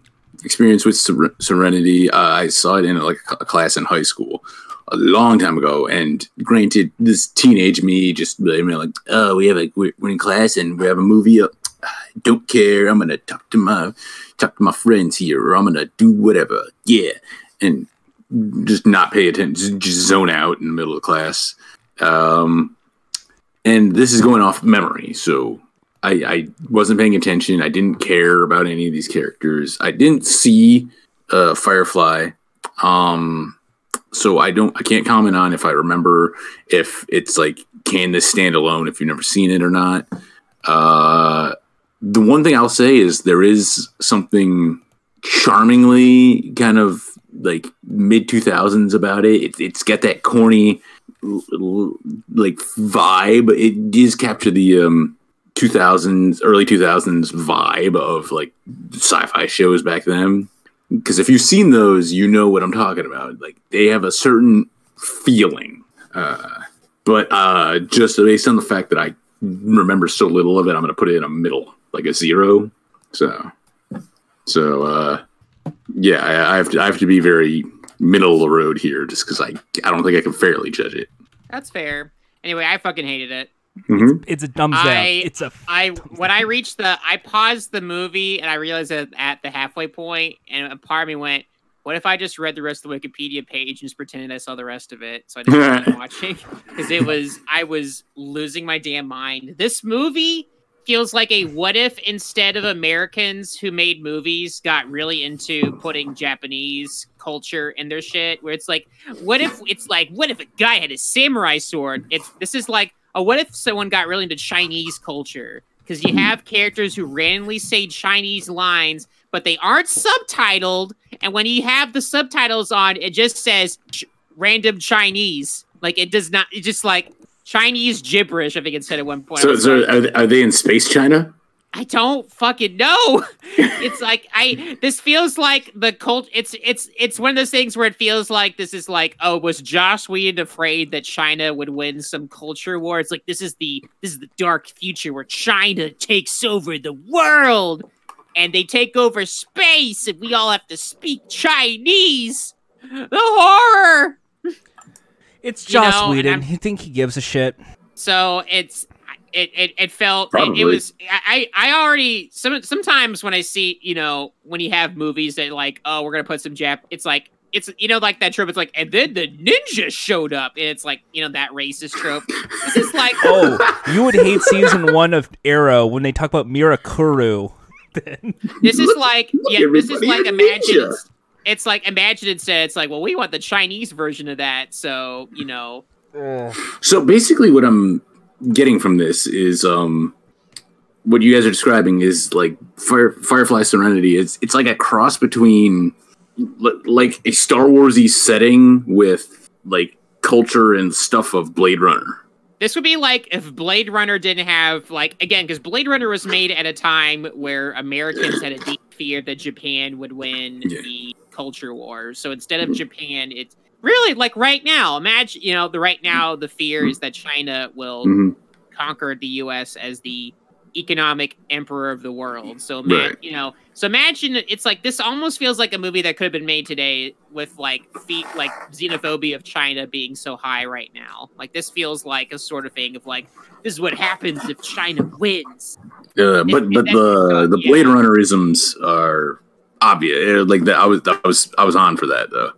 experience with Ser- Serenity. Uh, I saw it in like a class in high school a long time ago. And granted, this teenage me just you know, like, oh, we have a we're, in class and we have a movie. Up. Don't care. I'm gonna talk to my talk to my friends here, or I'm gonna do whatever. Yeah, and just not pay attention, just, just zone out in the middle of class. Um, and this is going off memory, so I, I wasn't paying attention. I didn't care about any of these characters. I didn't see uh, Firefly, um, so I don't. I can't comment on if I remember if it's like can this stand alone if you've never seen it or not. Uh, the one thing I'll say is there is something charmingly kind of like mid two thousands about it. it. It's got that corny like vibe. It does capture the um 2000s early 2000s vibe of like sci-fi shows back then because if you've seen those you know what i'm talking about like they have a certain feeling uh, but uh, just based on the fact that i remember so little of it i'm going to put it in a middle like a zero so so uh, yeah I, I have to i have to be very middle of the road here just because i i don't think i can fairly judge it That's fair. Anyway, I fucking hated it. Mhm. It's a thumbs down. I- It's a I when I reached the I paused the movie and I realized that at the halfway point and a part of me went, what if I just read the rest of the Wikipedia page and just pretended I saw the rest of it so I didn't keep watching because it was I was losing my damn mind. This movie feels like a what if instead of Americans who made movies got really into putting Japanese culture in their shit where it's like what if it's like what if a guy had a samurai sword it's this is like a what if someone got really into Chinese culture? Because you have characters who randomly say Chinese lines but they aren't subtitled. And when you have the subtitles on it just says ch- random Chinese. Like it does not it just like Chinese gibberish I think it said at one point. So, so are, are they in space china I don't fucking know. it's like I this feels like the cult it's it's it's one of those things where it feels like this is like, oh, was Joss Whedon afraid that China would win some culture war? It's like this is the this is the dark future where China takes over the world and they take over space and we all have to speak Chinese. The horror. it's You Joss know, Whedon. You think he gives a shit? So it's it it, it felt it, it was I I already some sometimes when I see you know when you have movies that like oh we're gonna put some Jap it's like it's you know like that trope it's like and then the ninja showed up and it's like you know that racist trope. This is like Oh, you would hate season one of Arrow when they talk about Mirakuru. Then this is like look, yeah this is like a imagine it's, it's like imagine instead it's like well we want the Chinese version of that so you know. So basically, what I'm getting from this is um, what you guys are describing is like Fire, Firefly Serenity. It's it's like a cross between li- like a Star Warsy setting with like culture and stuff of Blade Runner. This would be like if Blade Runner didn't have like again because Blade Runner was made at a time where Americans had a deep fear that Japan would win Yeah. the culture wars. So instead of Japan, it's really like right now. Imagine you know the right now the fear is that China will Mhm. conquer the U.S. as the economic emperor of the world. So man, Right. you know, so imagine it's like this almost feels like a movie that could have been made today with like feet like xenophobia of China being so high right now. Like this feels like a sort of thing of like this is what happens if China wins. Uh, but but the the Blade Runner isms are obvious. Uh, Like that, I was I was I was on for that though.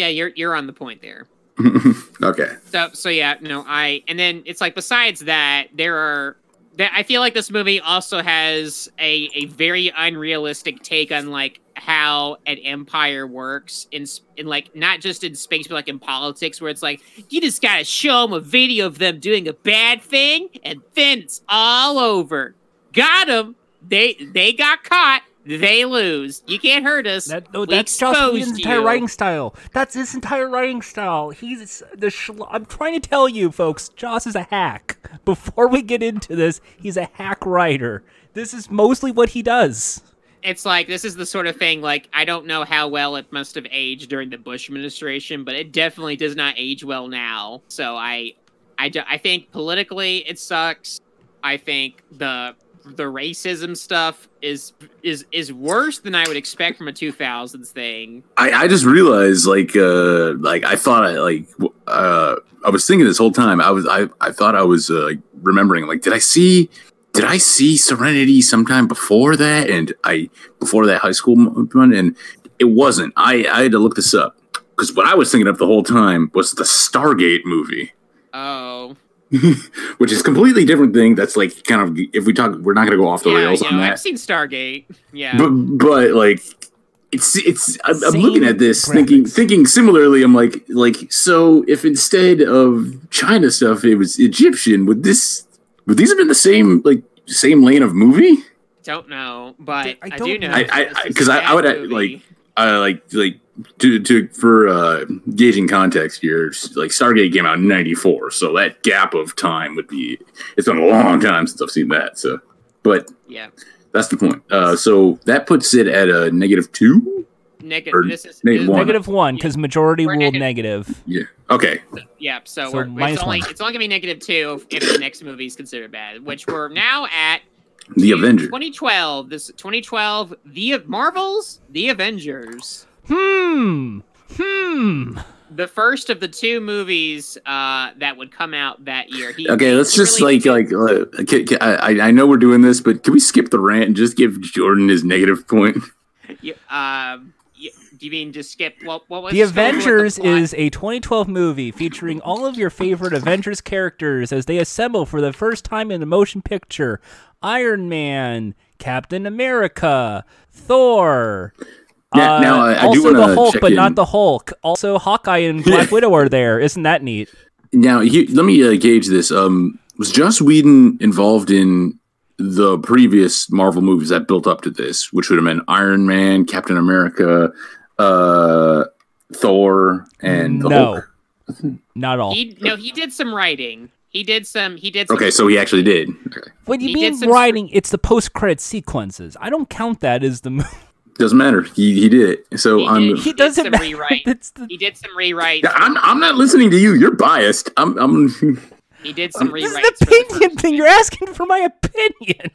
Yeah, you're you're on the point there. okay. So so yeah, no, I and then it's like besides that, there are that I feel like this movie also has a a very unrealistic take on like how an empire works in in like not just in space but like in politics where it's like you just gotta show them a video of them doing a bad thing and then it's all over. Got them. They they got caught. They lose. You can't hurt us. That, no, We that's Joss Whedon's entire you. writing style. That's his entire writing style. He's the. Schl- I'm trying to tell you, folks. Joss is a hack. Before we get into this, he's a hack writer. This is mostly what he does. it's like this is the sort of thing like I don't know how well it must have aged during the Bush administration, but it definitely does not age well now. So I I, I think politically it sucks. I think the the racism stuff is is is worse than I would expect from a 2000s thing. I, I just realized like uh like I thought I like uh I was thinking this whole time. I was I I thought I was uh, remembering like did I see did I see Serenity sometime before that? And I before that high school one? And it wasn't. I I had to look this up. Because what I was thinking of the whole time was the Stargate movie. Oh. which is a completely different thing that's like kind of if we talk we're not going to go off the yeah, rails you on know, that I've seen Stargate. Yeah. but but like it's it's I'm, I'm looking at this thinking graphics. thinking similarly i'm like like so if instead of china stuff it was egyptian would this would these have been the same like same lane of movie don't know, but I I, don't do know. know. I- this I- is a I- 'cause I- I would, uh, movie. like, uh like like to to for uh gauging context here like stargate came out in 94 so that gap of time would be it's been a long time since i've seen that so but yeah. that's the point uh so that puts it at a negative two Negative. Or This is negative this- one. Negative one, because majority We're ruled negative. negative. yeah okay Yeah, so, So we're, minus it's only one. it's only gonna be negative two if, if the next movie is considered bad, which we're now at the Avengers. 2012. This 2012, the Marvels, the Avengers, Hmm. Hmm. the first of the two movies uh, that would come out that year. He, Okay, let's just really- like like uh, ca- ca- I I know we're doing this, but can we skip the rant and just give Jordan his negative point? you, um, you, do you mean just skip? What, what was The just go over what Avengers plot- is a 2012 movie featuring all of your favorite Avengers characters as they assemble for the first time in a motion picture. Iron Man, Captain America, Thor. Now- uh, now, I- I do also the wanna Hulk, check but in. not the Hulk. Also, Hawkeye and Black Widow are there. Isn't that neat? Now, he, let me uh, gauge this. Um, was Joss Whedon involved in the previous Marvel movies that built up to this, which would have been Iron Man, Captain America, uh, Thor, and the no, Hulk? not all. He no, he did some writing. He did some. He did. Some, Okay, so he actually did. Okay. What do you he mean some writing? It's the post-credit sequences. I don't count that as the movie. Doesn't matter. He he did it. So He I'm. did. He did doesn't some matter. rewrite. The, He did some rewrites. I'm, I'm not listening to you. You're biased. I'm. I'm He did some this is rewrites. an for the opinion thing. You're asking for my opinion.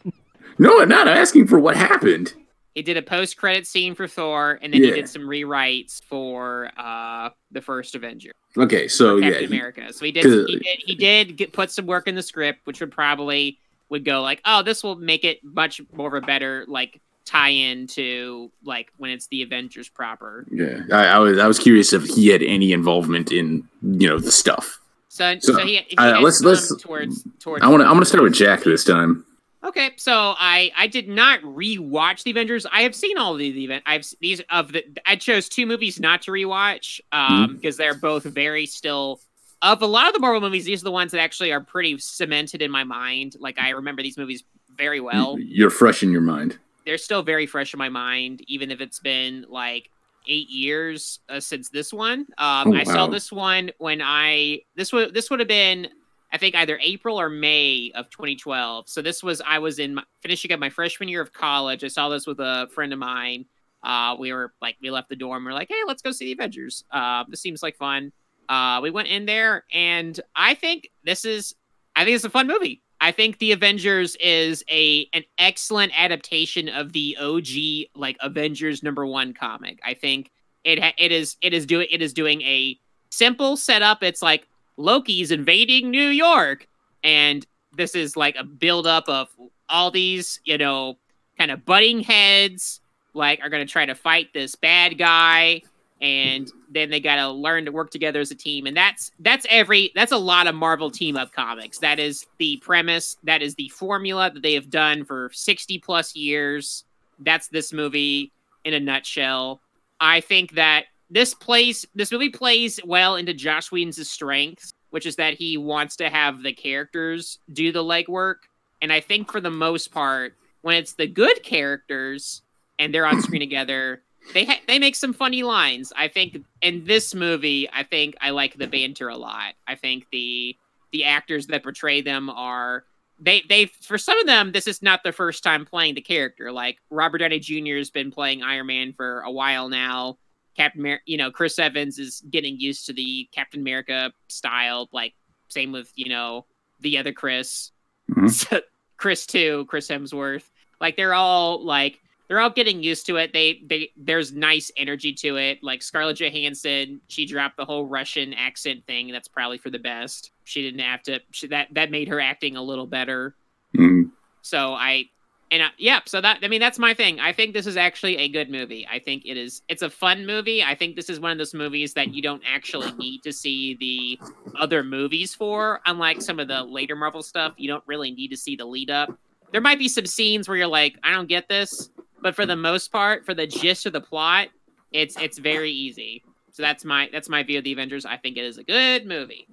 no, I'm not asking for what happened. He did a post-credit scene for Thor, and then he did some rewrites for uh, the first Avenger, Okay, so Captain yeah, he- America. So he did. He did. He did get, put some work in the script, which would probably would go like, oh, this will make it much more of a better like tie-in to like when it's the Avengers proper. Yeah, I, I was I was curious if he had any involvement in you know the stuff. So, so, So, he, he uh, let's- let's- towards towards. I want to I'm gonna start with Jack this time. Okay, so I I did not rewatch the Avengers. I have seen all of the event. I've these of the. I chose two movies not to rewatch um because they're both very still. Of a lot of the Marvel movies, these are the ones that actually are pretty cemented in my mind. Like I remember these movies very well. You're fresh in your mind. They're still very fresh in my mind, even if it's been like eight years uh, since this one. Um, Oh, I saw this one when I this would this would have been I think either April or May of 2012. So this was I was in my, finishing up my freshman year of college. I saw this with a friend of mine. Uh, we were like we left the dorm. We are like, hey, let's go see the Avengers. Uh, this seems like fun. Uh, we went in there, and I think this is I think it's a fun movie. I think the Avengers is a an excellent adaptation of the OG like Avengers number one comic. I think it ha- it is it is doing it is doing a simple setup. It's like Loki's invading New York, and this is like a buildup of all these you know kind of butting heads like are going to try to fight this bad guy and then they got to learn to work together as a team. And that's that's every that's a lot of marvel team up comics. That is the premise that is the formula that they have done for 60 plus years. That's this movie in a nutshell. I think that this plays this movie plays well into joss whedon's strengths which is that he wants to have the characters do the legwork. And i think for the most part when it's the good characters and they're on screen together they ha- they make some funny lines. I think in this movie, I think I like the banter a lot. I think the the actors that portray them are they they for some of them this is not their first time playing the character. Like Robert Downey Jr. has been playing Iron Man for a while now. Captain Amer- you know, Chris Evans is getting used to the Captain America style. Like same with you know the other Chris, Mhm. Chris too, Chris Hemsworth. Like they're all like they're all getting used to it. They they there's nice energy to it. Like Scarlett Johansson, she dropped the whole Russian accent thing. That's probably for the best. She didn't have to. She, that that made her acting a little better. Mhm. So I and I, yeah, so that I mean that's my thing. I think this is actually a good movie. I think it is. It's a fun movie. I think this is one of those movies that you don't actually need to see the other movies for. Unlike some of the later Marvel stuff, you don't really need to see the lead up. There might be some scenes where you're like, I don't get this, but for the most part, for the gist of the plot, it's it's very easy. So that's my that's my view of the Avengers. I think it is a good movie.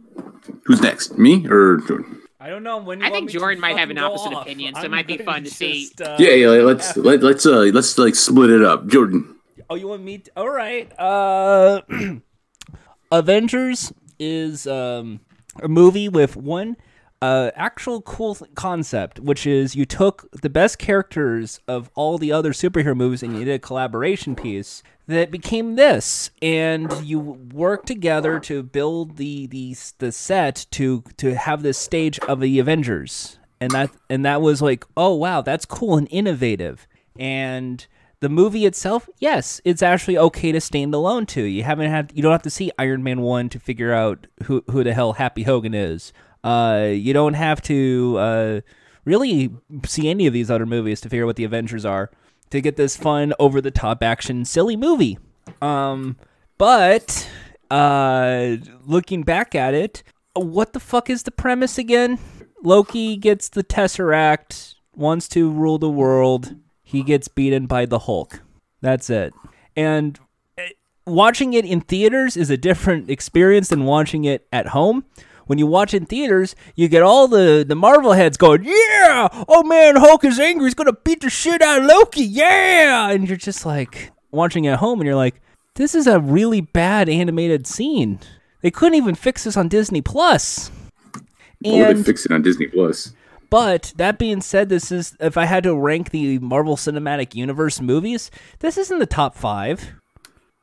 Who's next? Me or Jordan? I don't know when. I think Jordan might have an opposite opinion, so it might be fun to see. uh, yeah, yeah. Let's let, let's uh let's like split it up. Jordan. Oh, you want me? To, all right. Uh, Avengers is um, a movie with one uh, actual cool th- concept, which is you took the best characters of all the other superhero movies and you did a collaboration piece that became this, and you worked together to build the the the set to to have this stage of the Avengers, and that and that was like, oh wow, that's cool and innovative, and the movie itself, yes, it's actually okay to stand alone too. You haven't had you don't have to see Iron Man 1 to figure out who who the hell Happy Hogan is. Uh you don't have to uh really see any of these other movies to figure out what the Avengers are to get this fun over the top action silly movie. Um but uh looking back at it, what the fuck is the premise again? Loki gets the Tesseract, wants to rule the world. He gets beaten by the Hulk. That's it. And eh, watching it in theaters is a different experience than watching it at home. When you watch in theaters, you get all the, the Marvel heads going, Yeah! Oh man, Hulk is angry. He's going to beat the shit out of Loki. Yeah! And you're just like watching at home and you're like, This is a really bad animated scene. They couldn't even fix this on Disney Plus. And they fix it on Disney Plus. but that being said, this is if I had to rank the Marvel Cinematic Universe movies, this isn't the top five.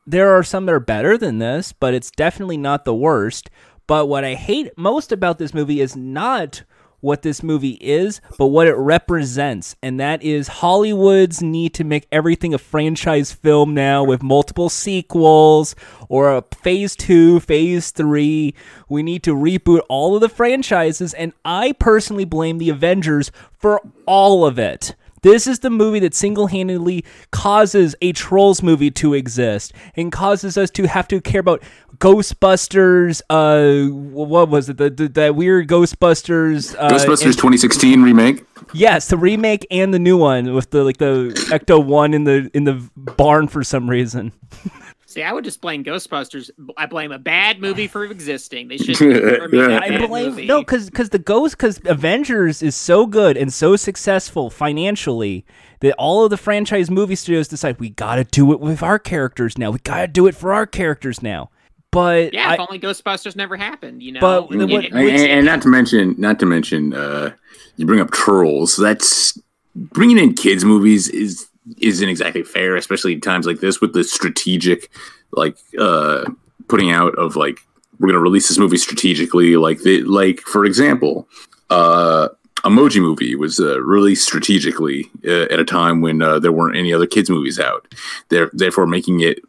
There are some that are better than this, but it's definitely not the worst. But what I hate most about this movie is not what this movie is, but what it represents. And that is Hollywood's need to make everything a franchise film now with multiple sequels or a phase two, phase three. We need to reboot all of the franchises. And I personally blame the Avengers for all of it. This is the movie that single handedly causes a Trolls movie to exist and causes us to have to care about Ghostbusters. Uh, what was it? The, the that weird Ghostbusters. Uh, Ghostbusters and- 2016 remake. Yes, the remake and the new one with the like the Ecto one in the in the barn for some reason. See, I would just blame Ghostbusters. I blame a bad movie for existing. They should never make a I bad blame movie. no, because because the Ghost, because Avengers is so good and so successful financially that all of the franchise movie studios decide we got to do it with our characters now. We got to do it for our characters now. But Yeah, I, if only Ghostbusters never happened, you know. But It- what- and, and- and not to mention, not to mention, uh, you bring up trolls. That's bringing in kids movies is isn't exactly fair, especially in times like this with the strategic, like uh, putting out of like we're gonna release this movie strategically. Like the like for example, uh, Emoji Movie was uh, released strategically uh, at a time when uh, there weren't any other kids movies out. They're therefore making it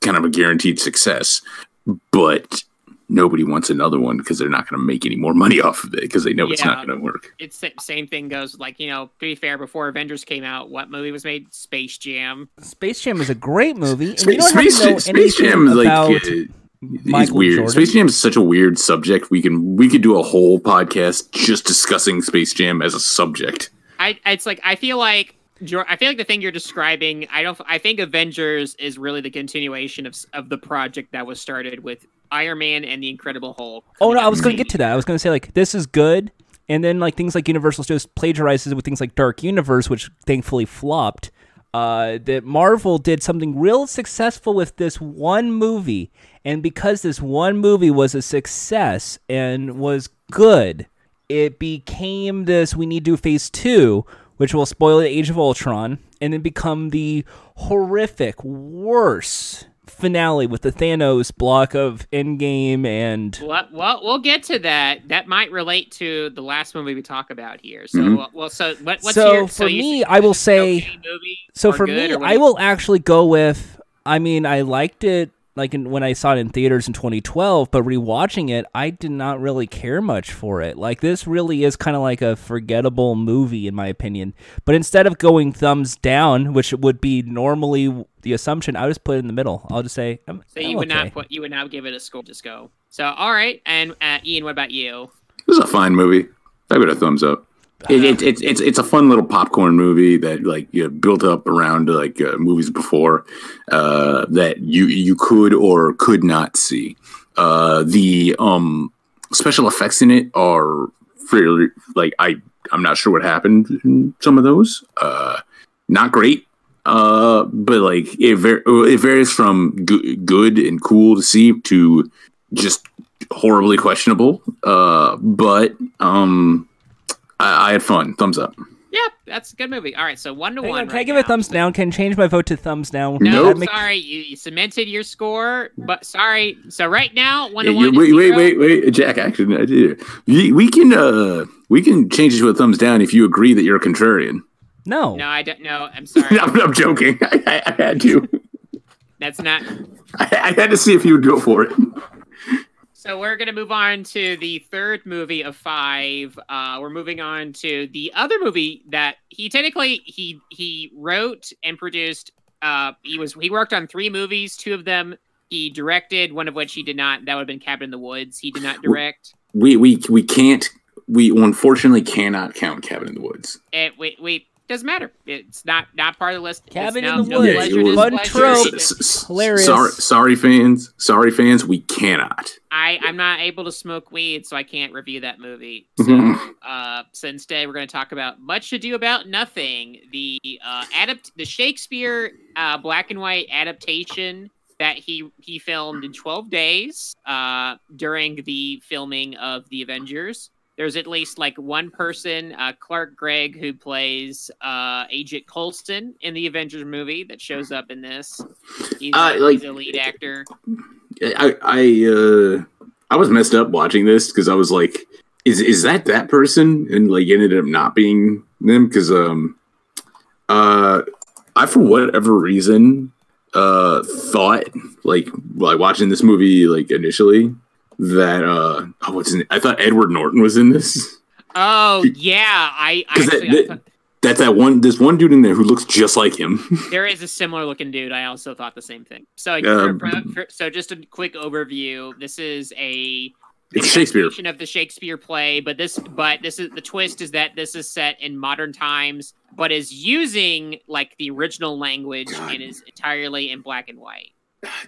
kind of a guaranteed success. But nobody wants another one because they're not going to make any more money off of it because they know it's not going to work. it's the same thing goes like you know. To be fair, before Avengers came out, what movie was made? Space Jam. Space Jam is a great movie. And Spa- you don't Space, have to know Jam- Space Jam is like about uh, is Michael weird. Jordan. Space Jam is such a weird subject. We can we could do a whole podcast just discussing Space Jam as a subject. I it's like I feel like Jor- I feel like the thing you're describing. I don't. I think Avengers is really the continuation of of the project that was started with Iron Man and the Incredible Hulk. Oh no, I was going to get to that. I was going to say like this is good, and then like things like Universal just plagiarizes it with things like Dark Universe, which thankfully flopped. Uh, that Marvel did something real successful with this one movie, and because this one movie was a success and was good, it became this. We need to do Phase Two, which will spoil the Age of Ultron, and then become the horrific, worse finale with the Thanos block of Endgame and Well, well, we'll get to that. That might relate to the last movie we talk about here. So, Mhm. well, so what, what's So your for you me, think I will this is an say- okay movie So for me, I will actually go with. I mean, I liked it like in, when I saw it in theaters in 2012, but rewatching it, I did not really care much for it. Like this really is kind of like a forgettable movie in my opinion. But instead of going thumbs down, which would be normally the assumption, I just put it in the middle. I'll just say, I'm, So you I'm would okay. not put you would not give it a score. Just go. So all right, and uh, Ian, what about you? This is a fine movie. I give it a thumbs up. It, it, it's it's it's a fun little popcorn movie that like you know, built up around like uh, movies before uh, that you you could or could not see. Uh, the um, special effects in it are fairly like I I'm not sure what happened in some of those. Uh, not great. Uh, but like it, var- it varies from go- good and cool to see to just horribly questionable. Uh, but um, I, I had fun. Thumbs up. Yeah, that's a good movie. All right, so one to Hang one. on, can I right give now. it a thumbs down? Can I change my vote to thumbs down? No, That'd make- sorry, you, you cemented your score, but sorry. So right now, one Yeah, to you- one. wait, is wait, wait, wait, Jack. Actually, I did. We, we can uh, we can change it to a thumbs down if you agree that you're a contrarian. No. No, I don't know. I'm sorry. I'm, I'm joking. I, I, I had to. That's not. I, I had to see if you would go for it. So we're gonna move on to the third movie of five. Uh, we're moving on to the other movie that he technically he he wrote and produced. Uh, he was he worked on three movies. Two of them he directed. One of which he did not. That would have been Cabin in the Woods. He did not direct. We we we can't. We unfortunately cannot count Cabin in the Woods. It wait wait doesn't matter. It's not not part of the list. Cabin no- in the no Woods. Yeah, Fun displeasure. trope. S- s- Hilarious. Sorry, sorry, fans. Sorry, fans. We cannot. I I'm not able to smoke weed, so I can't review that movie. So, Mhm. uh, so instead, we're going to talk about Much Ado About Nothing, the uh, adapt the Shakespeare uh, black and white adaptation that he he filmed in 12 days uh, during the filming of the Avengers. There's at least like one person, uh, Clark Gregg, who plays uh, Agent Coulson in the Avengers movie that shows up in this. He's, Uh, like- he's a lead actor. I I uh I was messed up watching this because I was like, is is that that person? And like ended up not being them because um uh I for whatever reason uh thought like like watching this movie like initially that uh oh what's his name? I thought Edward Norton was in this. Oh yeah, I, I 'Cause that- I that- thought- That's that one. There's one dude in there who looks just like him. there is a similar looking dude. I also thought the same thing. So, Um, for- for- so just a quick overview. This is a It's Shakespeare. of the Shakespeare play, but this, but this is the twist is that this is set in modern times, but is using like the original language God. and is entirely in black and white.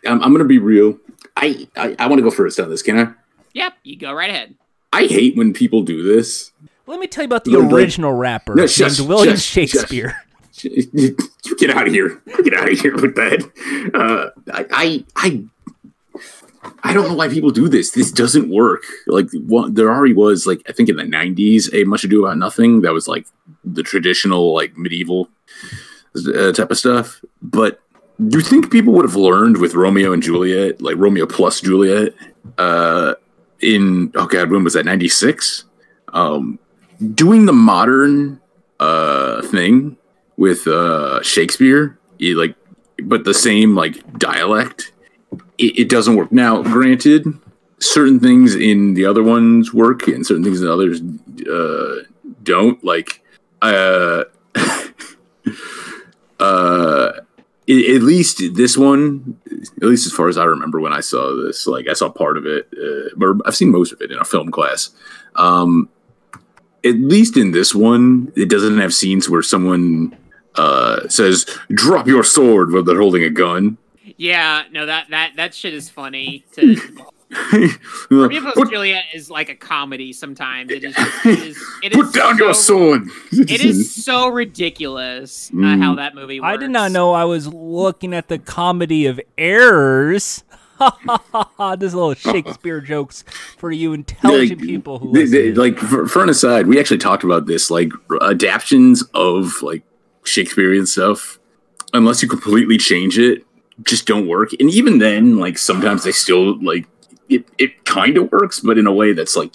I'm, I'm gonna be real. I I, I want to go first on this. Can I? Yep, you go right ahead. I hate when people do this. Let me tell you about the Little break. original rapper No, named William shush, shush. Shakespeare. You get out of here. Get out of here with that. Uh, I, I, I, I don't know why people do this. This doesn't work. Like, one, there already was, like, I think in the '90s, a Much Ado About Nothing. That was like the traditional, like, medieval uh, type of stuff. But do you think people would have learned with Romeo and Juliet, like Romeo plus Juliet, uh, in oh god, when was that? '96. Um, doing the modern uh thing with uh Shakespeare, it, like, but the same like dialect, it, it doesn't work. Now, granted, certain things in the other ones work, and certain things in the others uh, don't. Like, uh, uh, i- at least this one, at least as far as I remember when I saw this, like I saw part of it, uh, but I've seen most of it in a film class. Um, at least in this one, it doesn't have scenes where someone uh, says "drop your sword" while they're holding a gun. Yeah, no, that that that shit is funny. To Romeo plus put, Juliet is like a comedy sometimes. It is. It is. It put is down your sword. It is so ridiculous uh, Mm. how that movie works. I did not know I was looking at the comedy of errors. This little Shakespeare jokes for you intelligent Like, people who They- they- like for, for an aside, we actually talked about this, like adaptions of like Shakespearean stuff. Unless you completely change it, just don't work. And even then, like sometimes they still like it. It kind of works, but in a way that's like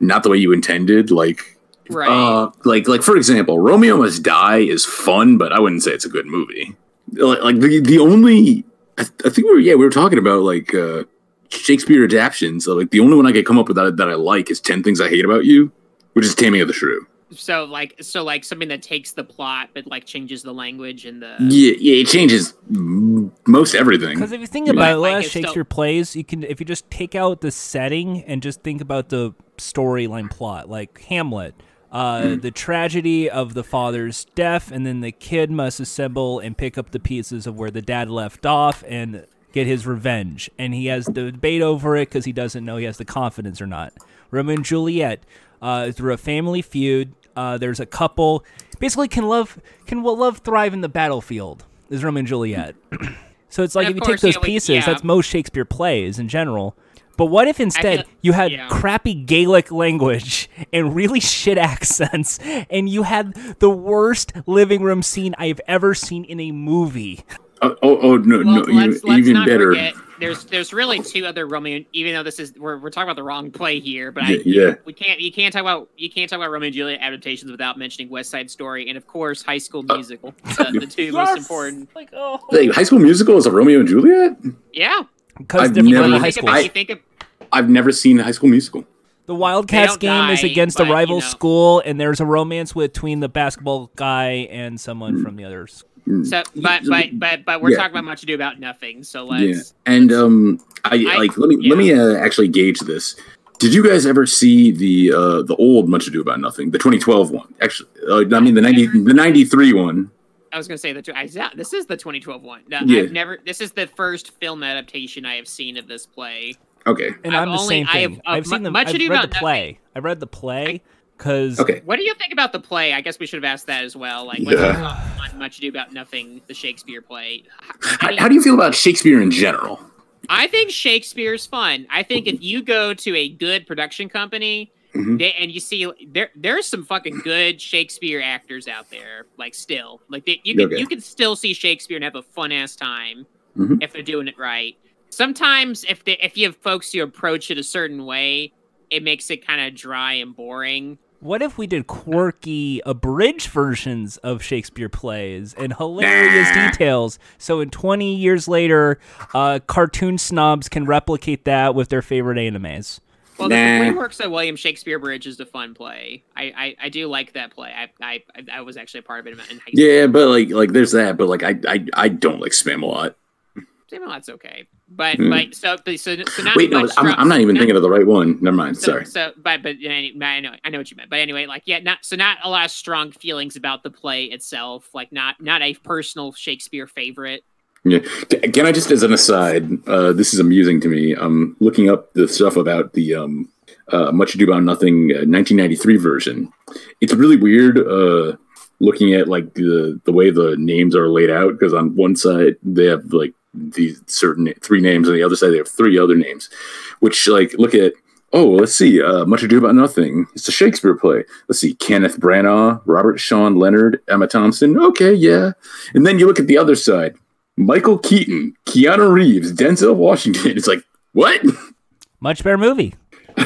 not the way you intended. Like, Right. uh, like like for example, Romeo Must Die is fun, but I wouldn't say it's a good movie. Like, like the the only I, I think we were yeah we were talking about like uh Shakespeare adaptions. So, like the only one I could come up with that, that I like is Ten Things I Hate About You, which is Taming of the Shrew. So like so like something that takes the plot but like changes the language and the Yeah, yeah, it changes most everything. Because if you think But, about a like, of it's still- Shakespeare plays, you can if you just take out the setting and just think about the storyline plot, like Hamlet. Uh, Hmm. The tragedy of the father's death, and then the kid must assemble and pick up the pieces of where the dad left off and get his revenge. And he has the debate over it because he doesn't know he has the confidence or not. Romeo and Juliet, uh, through a family feud, uh, there's a couple basically can love can will love thrive in the battlefield. Is Romeo and Juliet. So it's like if you course, take those yeah, we- pieces, yeah. that's most Shakespeare plays in general. But what if instead feel- you had yeah. crappy Gaelic language and really shit accents, and you had the worst living room scene I've ever seen in a movie? oh, oh, oh, no, well, no, let's, even, let's even not better. forget there's there's really two other Romeo even though this is we're, we're talking about the wrong play here but I, Yeah, yeah. we can't you can't talk about you can't talk about Romeo and Juliet adaptations without mentioning West Side Story and of course High School Uh, Musical the, the two most important Like oh, Like, High School Musical is a Romeo and Juliet. yeah because I've different never- level you high think, school. I- think of, I've never seen High School Musical. The Wildcats don't game is die, against a but, you rival know. school, and there's a romance between the basketball guy and someone from the others. So but but but but we're Yeah. talking about much ado about nothing so let's yeah, and um, I, I- like let me yeah. let me uh, actually gauge this. Did you guys ever see the uh the old Much Ado About Nothing, the 2012 one? Actually, uh, I mean the 90 the 93 one. I was gonna say that I, yeah, this is the 2012 one. No, Yeah. I've never. This is the first film adaptation I have seen of this play. Okay, And I've I'm the only- same I thing. have, uh, I've seen mu- them. much I've ado read about the play. I read the play because okay. What do you think about the play? I guess we should have asked that as well. Like, what's Yeah. your thoughts on Much Ado About Nothing, the Shakespeare play? I, How, mean, how do you feel about Shakespeare in general? I think Shakespeare's fun. I think if you go to a good production company Mhm. they, and you see there, there's some fucking good Shakespeare actors out there. Like, still, like they, you can Okay. you can still see Shakespeare and have a fun ass time Mhm. if they're doing it right. Sometimes if they if you have folks who approach it a certain way, it makes it kind of dry and boring. What if we did quirky abridged versions of Shakespeare plays and hilarious Nah. details? So in 20 years later, uh, cartoon snobs can replicate that with their favorite animes. Well, the Nah. Free Works of William Shakespeare Bridge is a fun play. I, I, I do like that play. I, I I was actually a part of it in high school. Yeah, but like like there's that, but like I I, I don't like Spamalot. Well, that's okay. But Hmm. but so but, so so not Wait, no, I'm, I'm not even not- thinking of the right one. Never mind. So, Sorry. so but but I know I know what you meant. But anyway, like yeah, not so not a lot of strong feelings about the play itself. Like not not a personal Shakespeare favorite. Yeah. Ca- Can I just, as an aside, uh, this is amusing to me. I'm looking up the stuff about the um, uh, Much Ado About Nothing uh, 1993 version. It's really weird uh, looking at like the the way the names are laid out because on one side they have like these certain three names, on the other side they have three other names. Which like look at oh let's see, uh, Much Ado About Nothing. It's a Shakespeare play. Let's see, Kenneth Branagh, Robert Sean Leonard, Emma Thompson. Okay, yeah. And then you look at the other side. Michael Keaton, Keanu Reeves, Denzel Washington. It's like, what? Much better movie.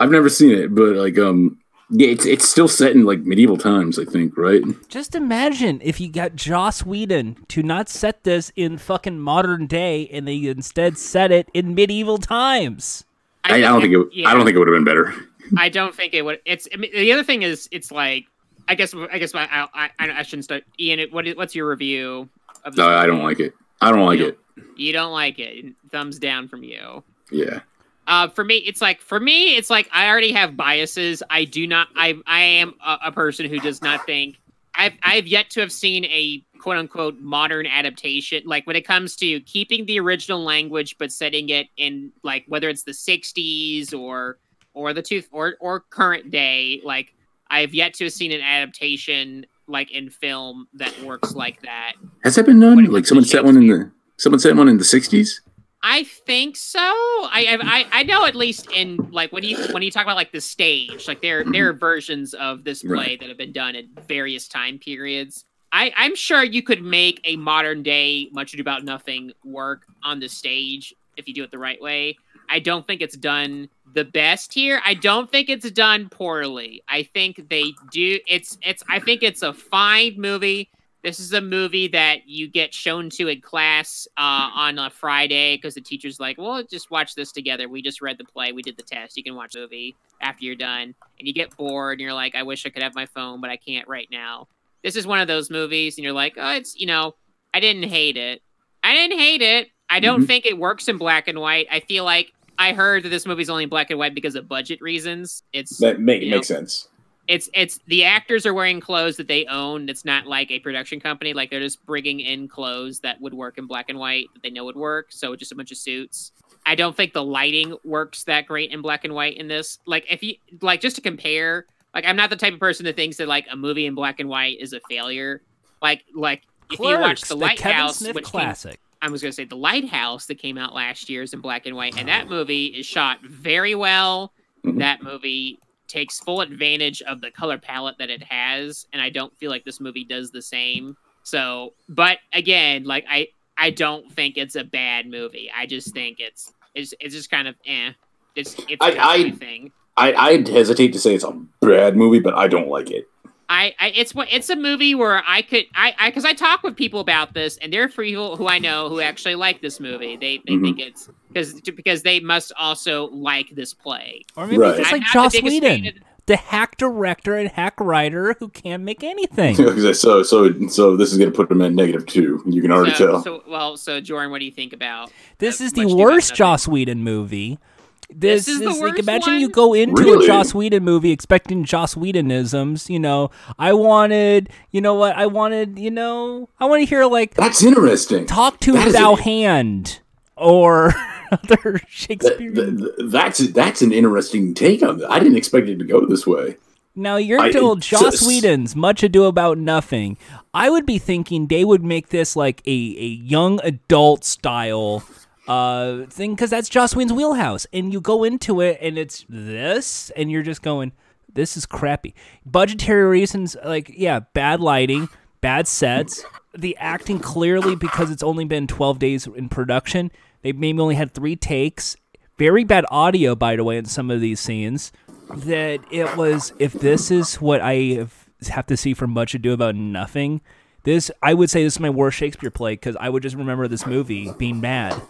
I've never seen it, but like, um, yeah, it's it's still set in like medieval times, I think, right? Just imagine if you got Joss Whedon to not set this in fucking modern day and they instead set it in medieval times. I, I don't think it. yeah. I don't think it would have been better. I don't think it would. It's I mean, the other thing is it's like I guess I guess my, I, I I shouldn't start. Ian, what is- what's your review of this? No, I don't like it. I don't like You it. You don't like it. Thumbs down from you. Yeah. Uh, for me, it's like for me, it's like I already have biases. I do not. I I am a, a person who does not think. I've I've yet to have seen a quote unquote modern adaptation. Like when it comes to keeping the original language but setting it in like whether it's the '60s or or the two or or current day. Like I've yet to have seen an adaptation like in film that works like that. Has that been done? Like someone set one in the someone set one in the '60s. I think so. I, I I know at least in like when you when you talk about like the stage, like there there are versions of this play Right. that have been done at various time periods. I I'm sure you could make a modern day Much Ado About Nothing work on the stage if you do it the right way. I don't think it's done the best here. I don't think it's done poorly. I think they do. It's it's. I think it's a fine movie. This is a movie that you get shown to in class uh, on a Friday because the teacher's like, "Well, just watch this together. We just read the play, we did the test. You can watch the movie after you're done." And you get bored, and you're like, "I wish I could have my phone, but I can't right now." This is one of those movies, and you're like, "Oh, it's you know, I didn't hate it. I didn't hate it. I don't Mhm. think it works in black and white. I feel like I heard that this movie's only in black and white because of budget reasons. It's That make makes sense. It's it's the actors are wearing clothes that they own. It's not like a production company. Like they're just bringing in clothes that would work in black and white that they know would work. So just a bunch of suits. I don't think the lighting works that great in black and white in this. Like if you like just to compare, like I'm not the type of person that thinks that like a movie in black and white is a failure. Like like if you watch Clerks, the Kevin Lighthouse, Smith which came, classic. I was going to say the Lighthouse that came out last year is in black and white, and that movie is shot very well. Mhm. That movie takes full advantage of the color palette that it has, and I don't feel like this movie does the same. So, but again, like I, I don't think it's a bad movie. I just think it's it's it's just kind of eh. It's it's I- I- thing. I I'd hesitate to say it's a bad movie, but I don't like it. I, I it's what it's a movie where I could I I because I talk with people about this and there are people who I know who actually like this movie. They they Mhm. think it's because because they must also like this play. Or maybe Right. just like not Joss Whedon, of- the hack director and hack writer who can't make anything. so so so this is gonna put them at negative two. You can already so, tell. so well, so Jordan, what do you think about? This uh, is the Much Ado About worst Nothing? Joss Whedon movie. This, This is the like worst imagine you go into Really? a Joss Whedon movie expecting Joss Whedonisms. You know, I wanted, you know what, I wanted, you know, I want to hear like That's interesting. "Talk to That is Thou a- Hand" or other Th- Shakespearean. th- th- that's that's an interesting take on that. I didn't expect it to go this way. Now you're told Joss just- Whedon's Much Ado About Nothing. I would be thinking they would make this like a, a young adult style uh thing because that's Joss Whedon's wheelhouse. And you go into it and it's this, and you're just going, this is crappy. Budgetary reasons, like yeah, bad lighting, bad sets, the acting clearly because it's only been 12 days in production. They maybe only had three takes. Very bad audio, by the way, in some of these scenes that it was if this is what I have, to see from Much Ado About Nothing, this I would say this is my worst Shakespeare play because I would just remember this movie being bad.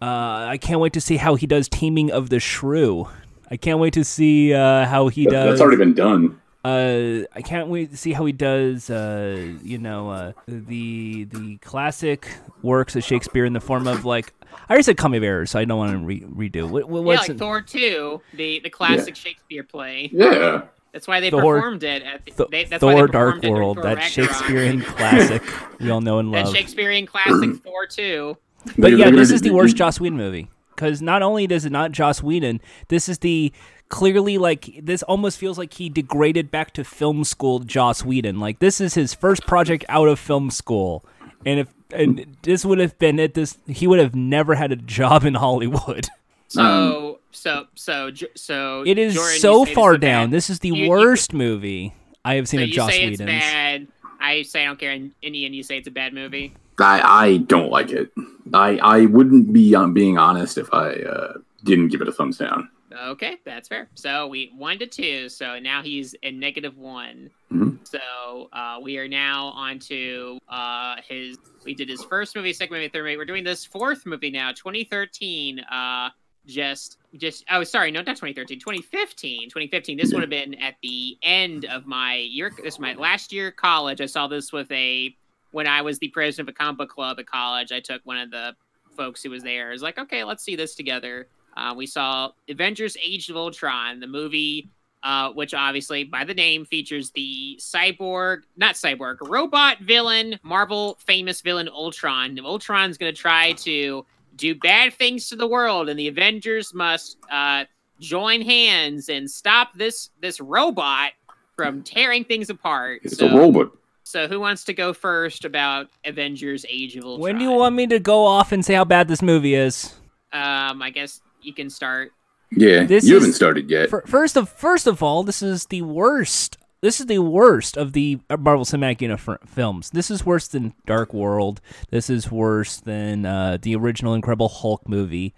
Uh, I can't wait to see how he does Taming of the Shrew. I can't wait to see uh, how he That- does. That's already been done. Uh, I can't wait to see how he does. Uh, you know, uh, the the classic works of Shakespeare in the form of like I already said Comedy of Errors, so I don't want to re- redo. What, what, Yeah, like it- Thor two, the the classic Shakespeare play. Yeah. That's why they Thor- performed it. At the, Th- they, that's why they Thor: Dark World, Thor that Ragnarok. Shakespearean classic we all know and love. that love. Shakespearean classic Thor two. But yeah, this is the worst Joss Whedon movie because not only does it not Joss Whedon, this is the clearly like this almost feels like he degraded back to film school Joss Whedon. Like this is his first project out of film school, and if and this would have been it, this he would have never had a job in Hollywood. So so so so It is Jordan, so far is down. bad. This is the You- you- worst movie I have seen So of you Joss say it's bad. I say I don't care, and and Ian, you say it's a bad movie. I, I don't like it. I, I wouldn't be um, being honest if I uh, didn't give it a thumbs down. Okay, that's fair. So we one to two. So now he's in negative one. Mhm. So uh, we are now on to uh, his. We did his first movie, second movie, third movie. We're doing this fourth movie now, 2013. Uh, just, just. Oh, sorry, no, not 2013. 2015. 2015. This would have been at the end of my year. This is my last year college. I saw this with a. When I was the president of a comic book club at college, I took one of the folks who was there. I was like, okay, let's see this together. Uh, we saw Avengers: Age of Ultron, the movie, uh, which obviously by the name features the cyborg, not cyborg, robot villain, Marvel famous villain Ultron. Ultron's going to try to do bad things to the world, and the Avengers must uh, join hands and stop this this robot from tearing things apart. It's so, a robot. So who wants to go first about Avengers: Age of Ultron? When do you want me to go off and say how bad this movie is? Um, I guess you can start. Yeah, This you is- haven't started yet. Fir- First of first of all, this is the worst. This is the worst of the Marvel Cinematic Universe films. This is worse than Dark World. This is worse than uh, the original Incredible Hulk movie.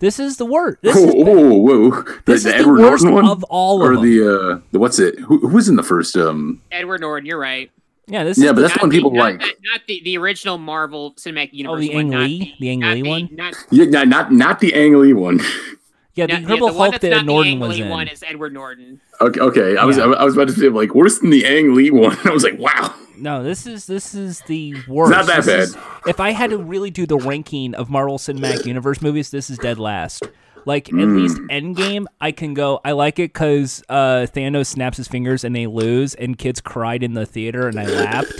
This is the worst. This Whoa, is, whoa, whoa! The, this the is the Edward worst Norton one, of all or of them. the uh, the what's it? Who, who was in the first? Um, Edward Norton, you're right. Yeah, this Yeah, is but that's the one people not like. The, not the, the original Marvel Cinematic oh, Universe. the one, Ang Lee? The Ang Lee one? Not, yeah, not not, not the Ang Lee one. yeah the not- Incredible the one Hulk that's not that Norton the Ang was Lee in. one is Edward Norton. Okay, okay. I was Yeah. I was about to say like worse than the Ang Lee one. I was like, wow. No, this is this is the worst. not that This is- bad. if I had to really do the ranking of Marvel Cinematic Universe movies, this is dead last. Like at least Endgame, I can go. I like it because uh, Thanos snaps his fingers and they lose, and kids cried in the theater, and I laughed.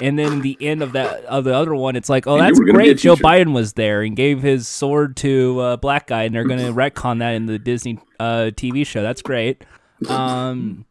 And then the end of that of the other one, it's like, oh, And that's were gonna be a great. Joe. Biden was there and gave his sword to a black guy, and they're gonna retcon that in the Disney uh, TV show. That's great. Um,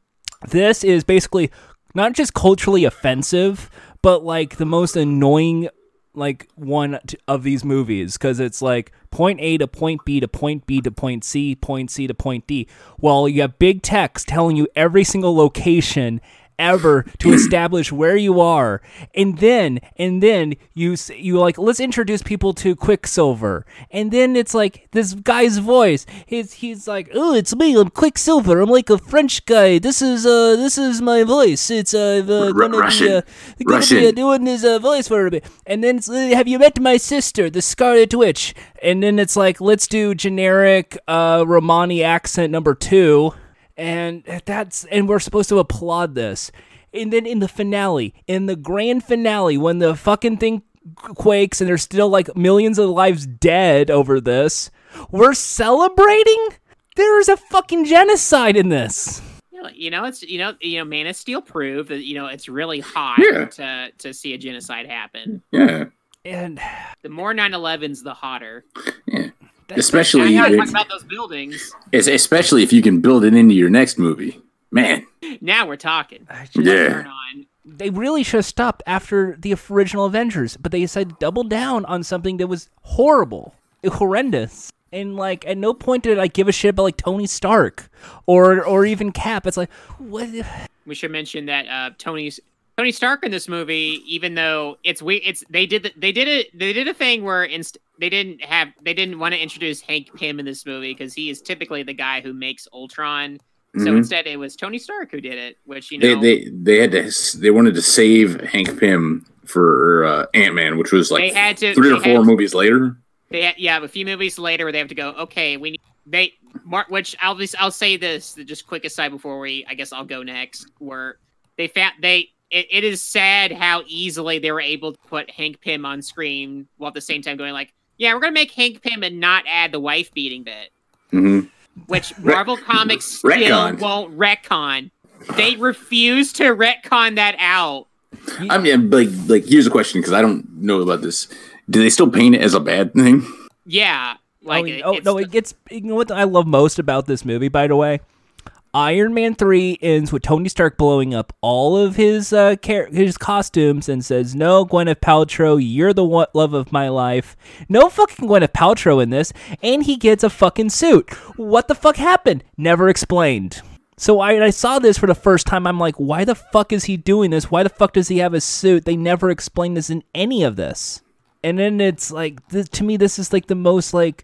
this is basically not just culturally offensive, but like the most annoying like one of these movies because it's like point A to point B to point B to point C, point C to point D. Well, you have big text telling you every single location ever to establish where you are. And then and then you you like let's introduce people to quicksilver. And then it's like this guy's voice he's he's like oh it's me i'm quicksilver. I'm like a french guy. This is uh this is my voice. It's uh, uh gonna Russian. be uh, gonna Russian. be uh, doing his uh, voice for a bit. And then it's, uh, have you met my sister the scarlet witch? And then it's like let's do generic uh romani accent number two and that's and we're supposed to applaud this and then in the finale in the grand finale when the fucking thing quakes and there's still like millions of lives dead over this we're celebrating there's a fucking genocide in this You know, you know, it's you know, you know, Man of Steel proved that you know it's really hot Yeah. to to see a genocide happen. Yeah, and The more 9/11s, the hotter. yeah. That's- Especially Now, if, about those buildings. es- especially if you can build it into your next movie, man. Now we're talking. Yeah. They really should have stopped after the original Avengers, but they decided to double down on something that was horrible, horrendous. And like, at no point did I give a shit about like Tony Stark or or even Cap. It's like, what? We should mention that uh, Tony's Tony Stark in this movie, even though it's we, it's they did the, they did it they did a thing where inst- they didn't have they didn't want to introduce Hank Pym in this movie because he is typically the guy who makes Ultron. So Mhm. instead, it was Tony Stark who did it, which you know They they they had to they wanted to save Hank Pym for uh, Ant Man, which was like They had to- three or had four to- movies later. they ha- yeah a few movies later where they have to go okay we need they mark which I'll just I'll say this just quick aside before we I guess I'll go next where they found they it, it is sad how easily they were able to put Hank Pym on screen while at the same time going like yeah we're gonna make Hank Pym and not add the wife beating bit hmm which Marvel Comics still Retcon. won't retcon. They refuse to retcon that out. I mean, like, like here's a question because I don't know about this. Do they still paint it as a bad thing? Yeah, like oh, it- oh, it's no, it gets. You know what I love most about this movie, by the way? Iron Man three ends with Tony Stark blowing up all of his uh, char- his costumes and says, "No, Gwyneth Paltrow, you're the one love of my life." No fucking Gwyneth Paltrow in this, and he gets a fucking suit. What the fuck happened? Never explained. So I, I saw this for the first time. I'm like, why the fuck is he doing this? Why the fuck does he have a suit? They never explain this in any of this. And then it's like, to me, this is like the most like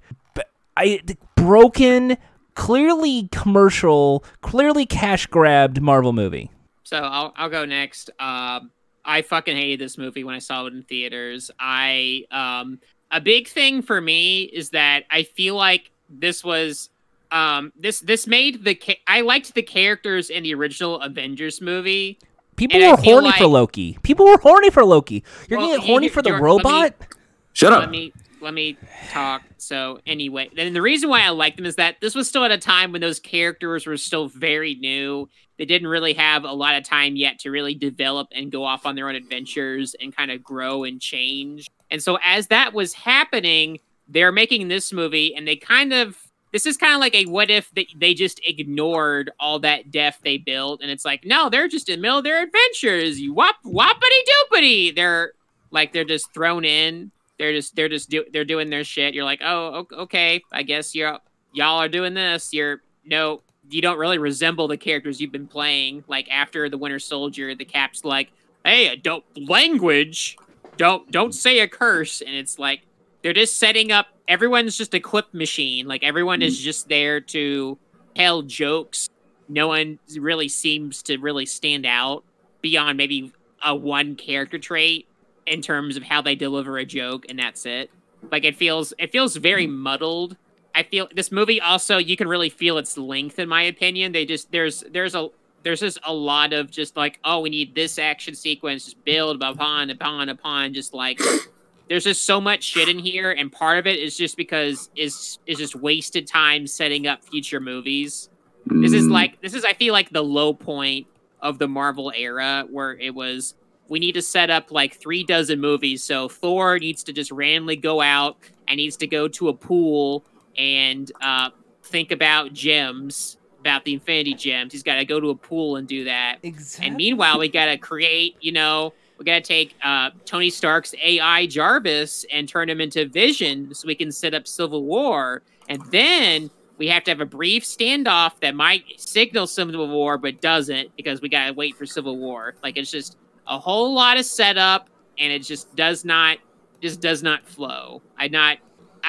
I broken, clearly commercial, clearly cash grabbed Marvel movie. So I'll I'll go next. Um, I fucking hated this movie when I saw it in theaters. I um a big thing for me is that I feel like this was um this this made the ca- I liked the characters in the original Avengers movie. People were feel horny for Loki. People were horny for Loki. You're Well, gonna get you- horny for the you're- me- robot? Shut Let up. me let me talk. So anyway, and the reason why I like them is that this was still at a time when those characters were still very new. They didn't really have a lot of time yet to really develop and go off on their own adventures and kind of grow and change. And so as that was happening, they're making this movie and they kind of this is kind of like a what if they, just ignored all that depth they built and it's like no they're just in the middle of their adventures you whop whoppity doopity they're like they're just thrown in they're just they're just do, they're doing their shit. You're like oh okay i guess you're y'all are doing this. You're no you don't really resemble the characters you've been playing like after the winter soldier the cap's like hey don't language don't don't say a curse. And it's like they're just setting up everyone's just a clip machine. Like everyone is mm. just there to tell jokes. No one really seems to really stand out beyond maybe a one character trait in terms of how they deliver a joke and that's it. Like it feels it feels very muddled. I feel this movie also you can really feel its length in my opinion. They just there's there's a there's just a lot of just like oh we need this action sequence just build upon upon upon just like there's just so much shit in here and part of it is just because is is just wasted time setting up future movies. This is Mm, like this is I feel like the low point of the Marvel era where it was we need to set up like three dozen movies. So Thor needs to just randomly go out and needs to go to a pool and uh, think about gems, about the Infinity Gems. He's got to go to a pool and do that. Exactly. And meanwhile, we got to create, you know, we got to take uh, Tony Stark's AI Jarvis and turn him into Vision so we can set up Civil War. And then we have to have a brief standoff that might signal Civil War, but doesn't because we got to wait for Civil War. Like, it's just a whole lot of setup and it just does not, just does not flow. I not,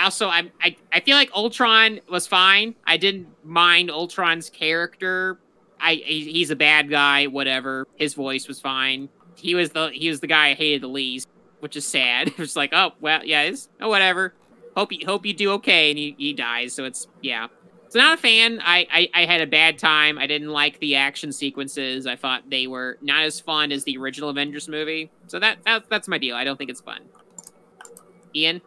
also I'm, I, I feel like Ultron was fine. I didn't mind Ultron's character I he- he's a bad guy, whatever. His voice was fine. He was the he was the guy I hated the least, which is sad. It's like, oh well, yeah, it's oh whatever. Hope you hope you do okay, and he, he dies. So it's yeah. So not a fan. I, I I had a bad time. I didn't like the action sequences. I thought they were not as fun as the original Avengers movie. So that, that that's my deal. I don't think it's fun. Ian,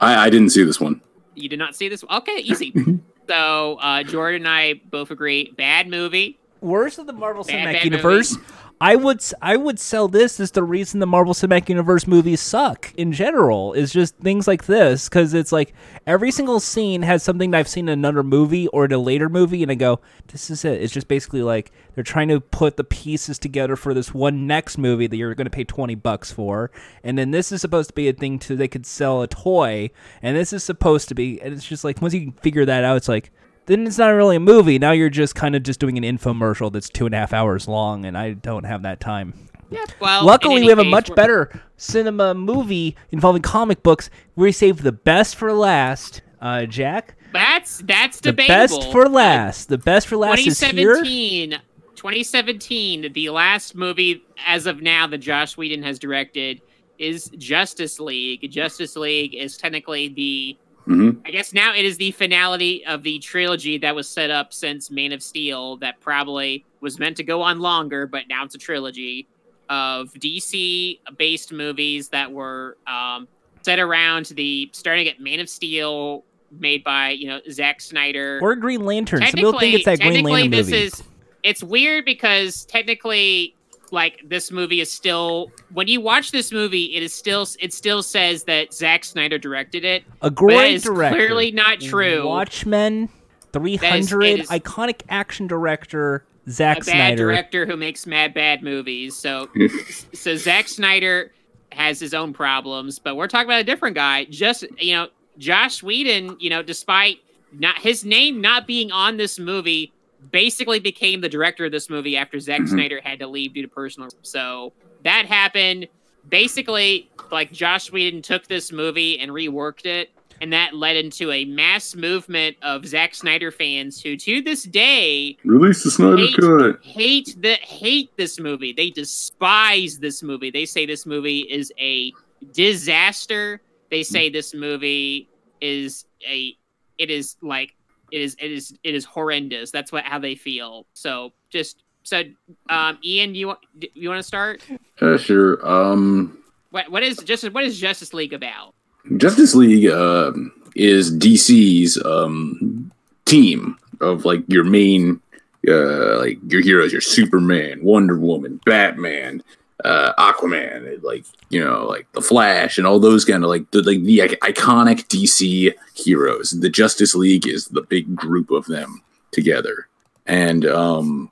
I, I didn't see this one. you did not see this? One. Okay, easy. so uh, Jordan and I both agree. Bad movie. worst of the Marvel Bad, Cinematic bad Universe. I would I would sell this as the reason the Marvel Cinematic Universe movies suck in general is just things like this because it's like every single scene has something that I've seen in another movie or in a later movie and I go this is it. It's just basically like they're trying to put the pieces together for this one next movie that you're going to pay 20 bucks for and then this is supposed to be a thing to they could sell a toy and this is supposed to be and it's just like once you figure that out it's like then it's not really a movie. Now you're just kind of just doing an infomercial that's two and a half hours long, and I don't have that time. Yeah. Well, Luckily, we have a much we're- better cinema movie involving comic books. We saved the best for last. Uh, Jack, That's that's the debatable. best for last. The best for last is here. 2017, 2017, the last movie as of now that Joss Whedon has directed is Justice League. Justice League is technically the hmm I guess now it is the finality of the trilogy that was set up since Man of Steel that probably was meant to go on longer, but now it's a trilogy of DC based movies that were um, set around the starting at Man of Steel, made by you know Zack Snyder. Or Green Lantern. Some people think it's that Green Lantern this movie. is it's weird because technically, like this movie is still when you watch this movie, it is still it still says that Zack Snyder directed it. a great is director. clearly not true. Watchmen, 300, it is- iconic action director, Zack a bad Snyder. director who makes mad bad movies. So so Zack Snyder has his own problems, but we're talking about a different guy. Just you know, Joss Whedon, you know, despite not his name not being on this movie, basically became the director of this movie after Zack Mhm. Snyder had to leave due to personal. So that happened. Basically, like Joss Whedon took this movie and reworked it. And that led into a mass movement of Zack Snyder fans who, to this day, Release the Snyder Hate- Cut. hate the hate this movie. They despise this movie. They say this movie is a disaster. They say this movie is a it is like it is it is it is horrendous. That's what how they feel. So just so um Ian, you want you want to start? Uh, sure. Um, What what is just what is Justice League about? Justice League uh, is DC's um, team of like your main, uh, like your heroes, your Superman, Wonder Woman, Batman, uh, Aquaman, like you know, like the Flash, and all those kind of like the like the iconic DC heroes. The Justice League is the big group of them together, and um,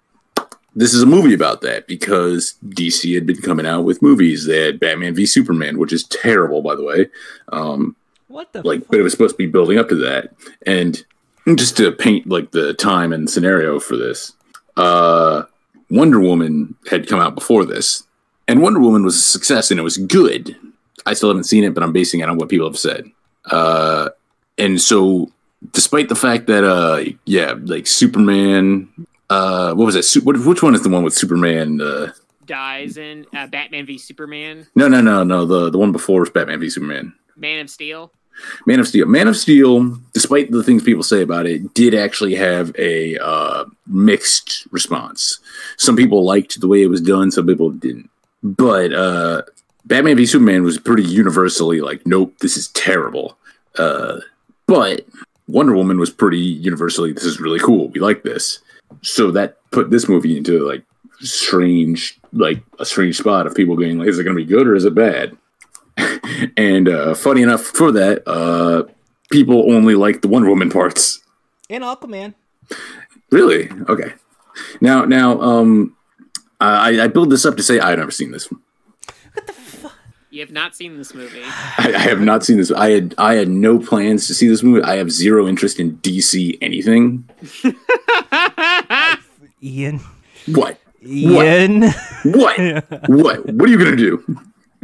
this is a movie about that because DC had been coming out with movies. They had Batman v Superman, which is terrible, by the way. Um, What the like, but it was supposed to be building up to that. And just to paint like the time and scenario for this, uh, Wonder Woman had come out before this, and Wonder Woman was a success and it was good. I still haven't seen it, but I'm basing it on what people have said. Uh, and so, despite the fact that, uh, yeah, like Superman, uh, what was that? Su- what, which one is the one with Superman? Uh, Dies in uh, Batman v Superman, no, no, no, no. The the one before was Batman v Superman. Man of Steel. Man of Steel. Man of Steel, despite the things people say about it, did actually have a uh, mixed response. Some people liked the way it was done, some people didn't. But uh, Batman v Superman was pretty universally like, nope, this is terrible. Uh, but Wonder Woman was pretty universally, this is really cool. We like this. So that put this movie into like strange, like a strange spot of people being like, is it going to be good or is it bad? and uh, funny enough for that, uh, people only like the Wonder Woman parts. And Aquaman. Really? Okay. Now, now, um, Uh, I, I build this up to say I've never seen this. One. What the fuck? You have not seen this movie. I, I have not seen this. I had I had no plans to see this movie. I have zero interest in DC anything. Ian. What? Ian. What? what? What are you gonna do?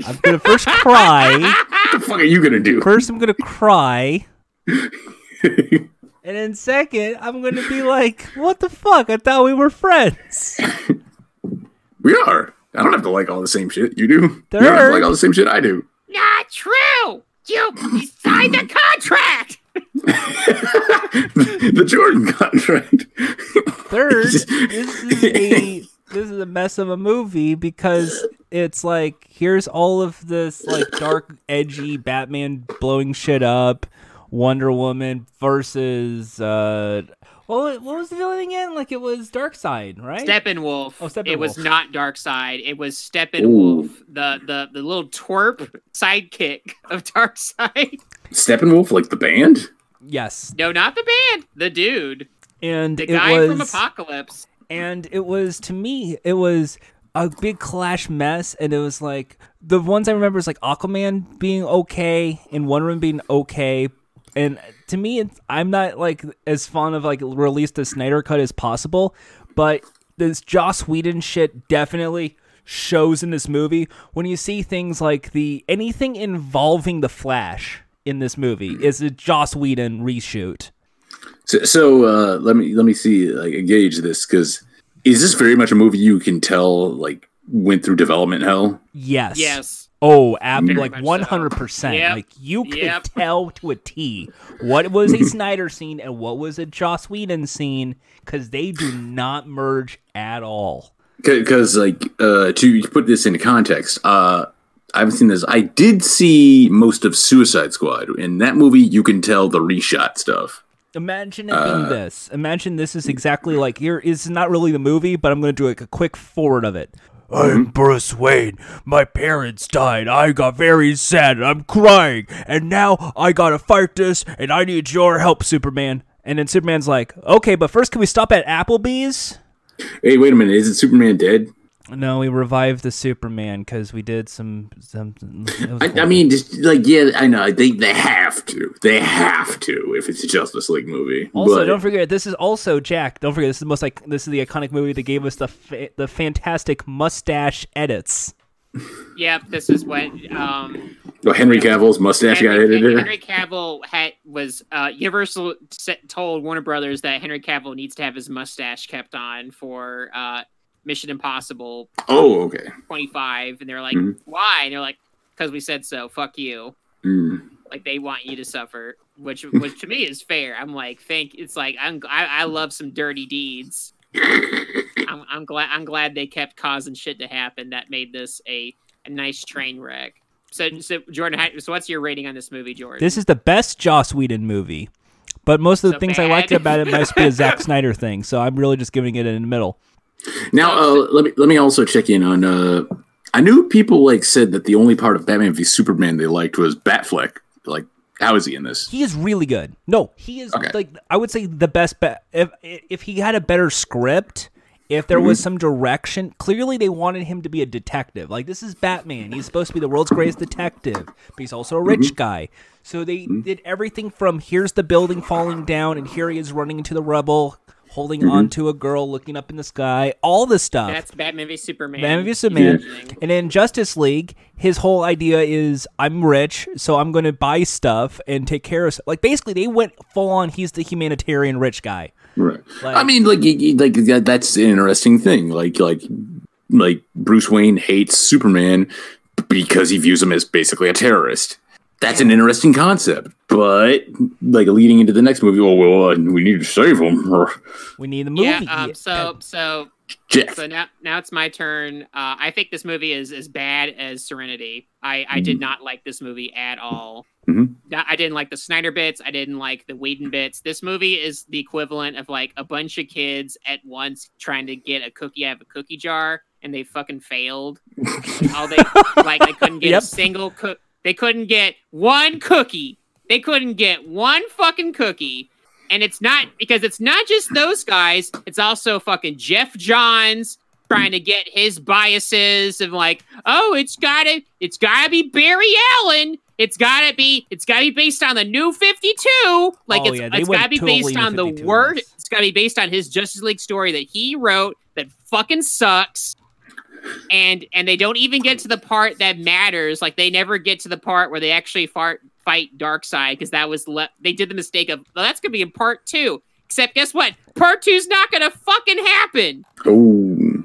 I'm gonna first cry. What the fuck are you gonna do? First, I'm gonna cry. And then second, I'm gonna be like, "What the fuck? I thought we were friends." We are. I don't have to like all the same shit you do. You don't have to like all the same shit I do. Not true. You, you signed a contract. the Jordan contract. Third, this is a this is a mess of a movie because it's like here's all of this like dark, edgy Batman blowing shit up, Wonder Woman versus uh, what was, what was the villain again? Like it was Darkseid, right? Steppenwolf. Oh, Steppenwolf. It was Steppenwolf. not Darkseid. It was Steppenwolf, the the the little twerp sidekick of Darkseid. Steppenwolf, like the band. yes, No, not the band. The dude. and The it guy was from Apocalypse. and it was to me it was a big clash mess and it was like the ones i remember is like aquaman being okay and wonder woman being okay and to me it's, i'm not like as fond of like release the snyder cut as possible but this joss whedon shit definitely shows in this movie when you see things like the anything involving the flash in this movie is a joss whedon reshoot So, so uh, let me let me see like gauge this because is this very much a movie you can tell like went through development hell? yes Yes. Oh, ab- Very like one hundred percent. Yep. Like you could Yep. tell to a T what was a Snyder scene and what was a Joss Whedon scene because they do not merge at all. Because like uh, to put this into context, uh, I haven't seen this. I did see most of Suicide Squad. In that movie, you can tell the reshot stuff. Imagine it being this. Imagine this is exactly like here is not really the movie, but I'm going to do like a quick forward of it. I'm Bruce Wayne. My parents died. I got very sad. I'm crying. And now I gotta fight this, and I need your help, Superman. And then Superman's like, okay, but first, can we stop at Applebee's? Hey, wait a minute. Isn't Superman dead? No, we revived the Superman because we did some. some it was I, I mean, just like yeah, I know. I they they have to. They have to if it's a Justice League movie. Also, but, don't forget this is also Jack. Don't forget this is the most like this is the iconic movie that gave us the fa- the fantastic mustache edits. Yep, this is when um, oh, Henry Cavill's mustache got Henry, edited. Henry Cavill had was uh, Universal set, told Warner Brothers that Henry Cavill needs to have his mustache kept on for uh, Mission Impossible Oh, okay. 25, and they're like, Mhm. "Why?" And they're like, "Because we said so. Fuck you." Mm. Like they want you to suffer, which which to me is fair. I'm like, thank. It's like I'm I, I love some dirty deeds. I'm, I'm glad I'm glad they kept causing shit to happen that made this a, a nice train wreck. So, so Jordan, how, so what's your rating on this movie, Jordan? This is the best Joss Whedon movie, but most of the So things I liked about it must be a Zack Snyder thing. So I'm really just giving it in the middle. Now, uh, let me let me also check in on. Uh, I knew people like said that the only part of Batman v Superman they liked was Batfleck. Like, how is he in this? He is really good. No, he is Okay. like I would say the best. Ba- if if he had a better script, if there was some direction, clearly they wanted him to be a detective. Like this is Batman. He's supposed to be the world's greatest detective, but he's also a rich guy. So they did everything from here's the building falling down, and here he is running into the rubble, holding mm-hmm. on to a girl, looking up in the sky. All the stuff. That's Batman v Superman. Batman v Superman. Yeah. And in Justice League, his whole idea is I'm rich, so I'm going to buy stuff and take care of. stuff. Like basically, they went full on. He's the humanitarian rich guy. Right. Like- I mean, like, y- y- like that's an interesting thing. Like, like, like Bruce Wayne hates Superman because he views him as basically a terrorist. That's an interesting concept, but like leading into the next movie, oh well, uh, we need to save him. We need the movie. Yeah. Um. So so Jeff, so now now it's my turn. Uh, I think this movie is as bad as Serenity. I I did not like this movie at all. Mhm. I didn't like the Snyder bits. I didn't like the Whedon bits. This movie is the equivalent of like a bunch of kids at once trying to get a cookie out of a cookie jar, and they fucking failed. all they like they couldn't get Yep. a single cook. They couldn't get one cookie. They couldn't get one fucking cookie. And it's not because it's not just those guys. It's also fucking Geoff Johns trying to get his biases of like, oh, it's gotta, it's gotta be Barry Allen. It's gotta be, it's gotta be based on the New Fifty Two. Like Oh, it's, yeah, it's gotta be totally based on the word. It's gotta be based on his Justice League story that he wrote that fucking sucks and and they don't even get to the part that matters. Like they never get to the part where they actually fart, fight Side because that was le- they did the mistake of well, that's gonna be in part two. Except guess what? Part two's not gonna fucking happen oh,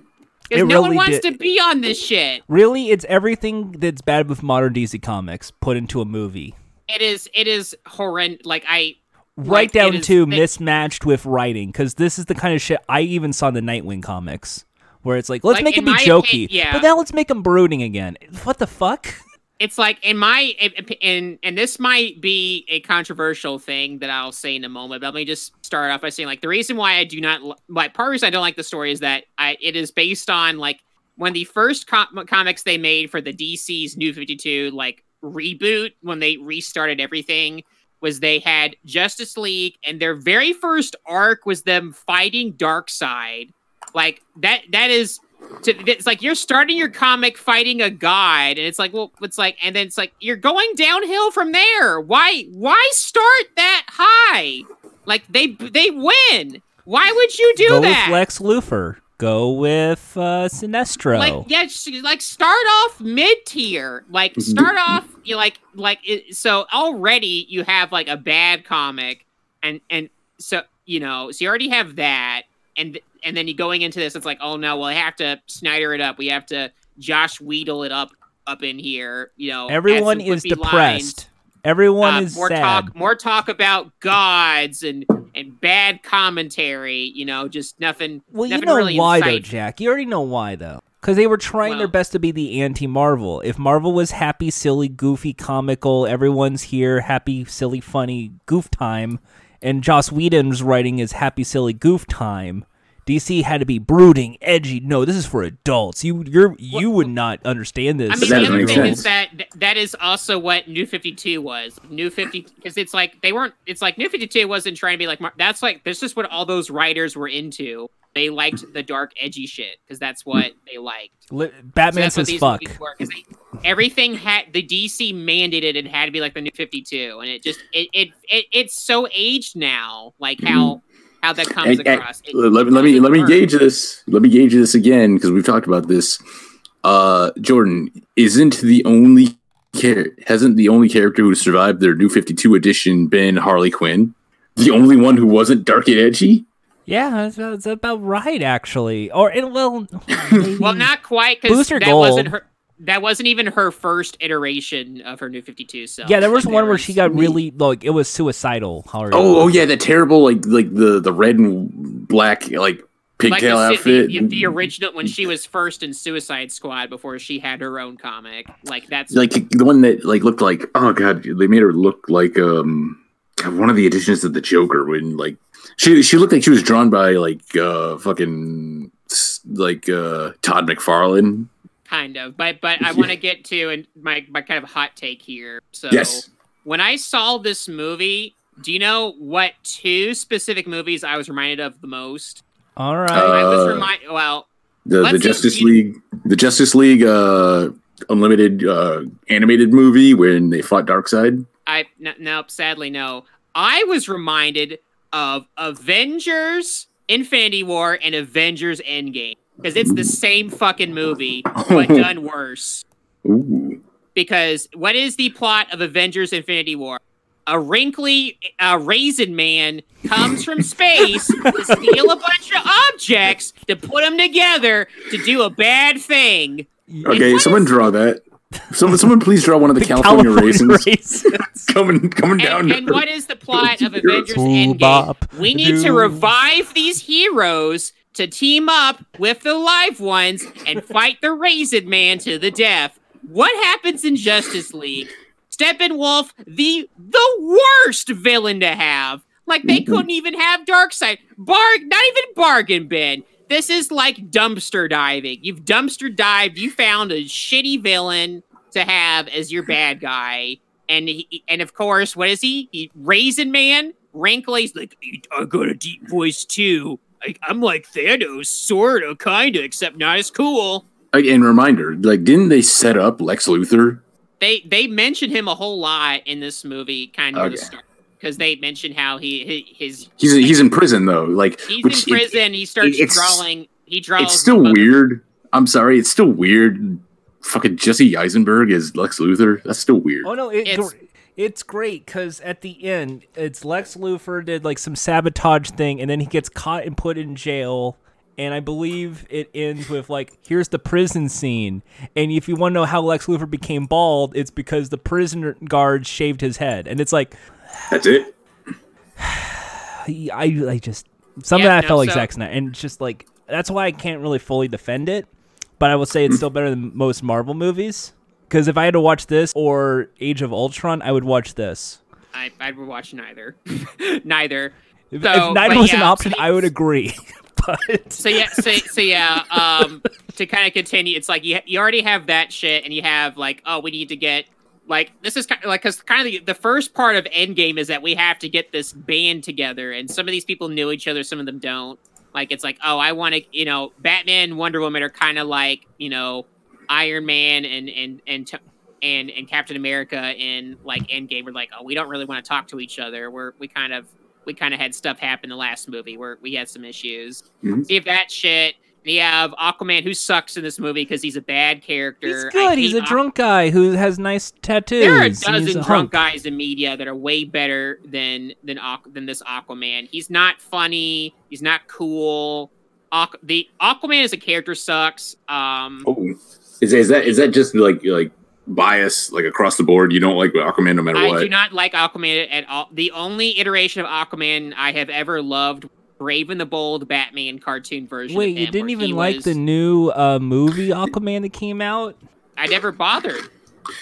because no really one wants did- to be on this shit. Really, it's everything that's bad with modern DC comics put into a movie. It is it is horrendous. Like I Right like, down to mismatched with writing, because this is the kind of shit I even saw in the Nightwing comics, where it's like, let's Like, make it be jokey, opinion- yeah. but now let's make him brooding again. What the fuck? it's like in my and and this might be a controversial thing that I'll say in a moment. But let me just start off by saying like the reason why I do not li- like part of the reason I don't like the story is that I it is based on like when the first com- comics they made for the DC's New Fifty Two like reboot when they restarted everything was they had Justice League and their very first arc was them fighting Darkseid. Like that that is to, it's like you're starting your comic fighting a god and it's like well it's like and then it's like you're going downhill from there. Why why start that high? Like they they win. Why would you do Go that? With Lex Luthor. Go with uh, Sinestro. like yeah like start off mid tier like start off you like like it, so already you have like a bad comic and and so you know so you already have that and and then you going into this it's like oh no well i have to snyder it up we have to josh Whedle it up up in here you know Everyone is depressed. lines. Everyone Uh, is more sad. talk more talk about gods and and bad commentary you know just nothing well, you know really why though. Jack. You already know why though. Because they were trying their best to be the anti Marvel. If Marvel was happy, silly, goofy, comical, everyone's here, happy, silly, funny, goof time, and Joss Whedon's writing is happy, silly, goof time. DC had to be brooding, edgy. No, this is for adults. You, you're, you would not understand this. I mean, that the other thing sense. is that that is also what New Fifty Two was. New Fifty because it's like they weren't. It's like New Fifty Two wasn't trying to be like. That's like this is what all those writers were into. They liked the dark, edgy shit because that's what they liked. Li- So Batman that's says fuck. movies were, 'cause they- everything had the DC mandated it had to be like the New Fifty Two, and it just it, it it it's so aged now. Like how mm-hmm. How that comes And- and across. It- let, it let me doesn't let me gauge this. Let me gauge this again because we've talked about this. Uh, Jordan isn't the only char- hasn't the only character who survived their New Fifty Two edition been Harley Quinn. The only one who wasn't dark and edgy. Yeah, that's, that's about right, actually. Or, it, well, Well, not quite because Booster that Gold. wasn't her. That wasn't even her first iteration of her New Fifty Two so yeah, there was one where she got really, like, it was suicidal. Harley. Oh, oh yeah, that terrible like like the the red and black like like pigtail the, outfit. the, the original when she was first in Suicide Squad before she had her own comic. Like that's like the one that like looked like oh god they made her look like um one of the editions of the joker when like she she looked like she was drawn by like uh fucking like uh todd mcfarlane kind of. But but I want to get to and my my kind of hot take here. So yes when I saw this movie, do you know what two specific movies I was reminded of the most? All right. I was Uh, reminded. Well, the the let's see, justice you- league the justice league uh unlimited uh animated movie when they fought darkseid I n- nope. Sadly, no. I was reminded of Avengers: Infinity War and Avengers: Endgame because it's the same fucking movie but done worse. Ooh. Because what is the plot of Avengers: Infinity War? A wrinkly uh, raisin man comes from space to steal a bunch of objects to put them together to do a bad thing. okay someone is- draw that someone someone please draw one of the, california, raisins raisins. coming coming down And, to and what is the plot of Avengers Endgame? We need to revive these heroes to team up with the live ones and fight the Raisin Man to the death. What happens in Justice League? Steppenwolf, the the worst villain to have. Like they mm-hmm. couldn't even have Darkseid. Bar not even bargain bin. This is like dumpster diving. You've dumpster dived. You found a shitty villain to have as your bad guy, and he, and of course, what is he? he Raisin Man, wrinkly's like I got a deep voice too. I, I'm like Thanos, sorta, kinda, except not as cool. And reminder, like, didn't they set up Lex Luthor? They they mention him a whole lot in this movie, kind of at the start, because they mention how he, he his He's he's in prison though. Like, he's which in it- prison. he starts it's- drawing. He draws. it's still weird. I'm sorry, it's still weird. Fucking Jesse Eisenberg is Lex Luthor. That's still weird. Oh no, it, It's- it's great because at the end, it's Lex Luthor did like some sabotage thing, and then he gets caught and put in jail. And I believe it ends with like, here's the prison scene. And if you want to know how Lex Luthor became bald, it's because the prison guard shaved his head. And it's like, That's it. I, I I just something Yeah, I no, felt like so- Zack Snyder, and it's just like that's why I can't really fully defend it. But I will say it's still better than most Marvel movies. Because if I had to watch this or Age of Ultron, I would watch this. I I would watch neither, neither. If, So, if neither was an option, so I would agree. but So yeah, so, so yeah. Um, to kind of continue, it's like you you already have that shit, and you have like, oh, we need to get like this is kind of like because kind of the, the first part of Endgame is that we have to get this band together, and some of these people knew each other, some of them don't. Like it's like, oh, I want to, you know, Batman, Wonder Woman are kind of like, you know, Iron Man and and and. And, and Captain America in like Endgame were like, oh, we don't really want to talk to each other. We're we kind of we kind of had stuff happen the last movie where we had some issues. Mhm. See if that shit. And you have Aquaman who sucks in this movie because he's a bad character. he's good. He's a Aqu- drunk guy who has nice tattoos. There are a and dozen a drunk hunk. guys in media that are way better than than Aqu- than this Aquaman. He's not funny. He's not cool. Aqu- the Aquaman as a character sucks. Um, Oh, is, is that is that just like like bias like across the board? You don't like Aquaman no matter I what. do not like Aquaman at all. The only iteration of Aquaman I have ever loved Brave and the Bold Batman cartoon version. Wait, of you didn't even like was- the new uh, movie Aquaman that came out? I never bothered.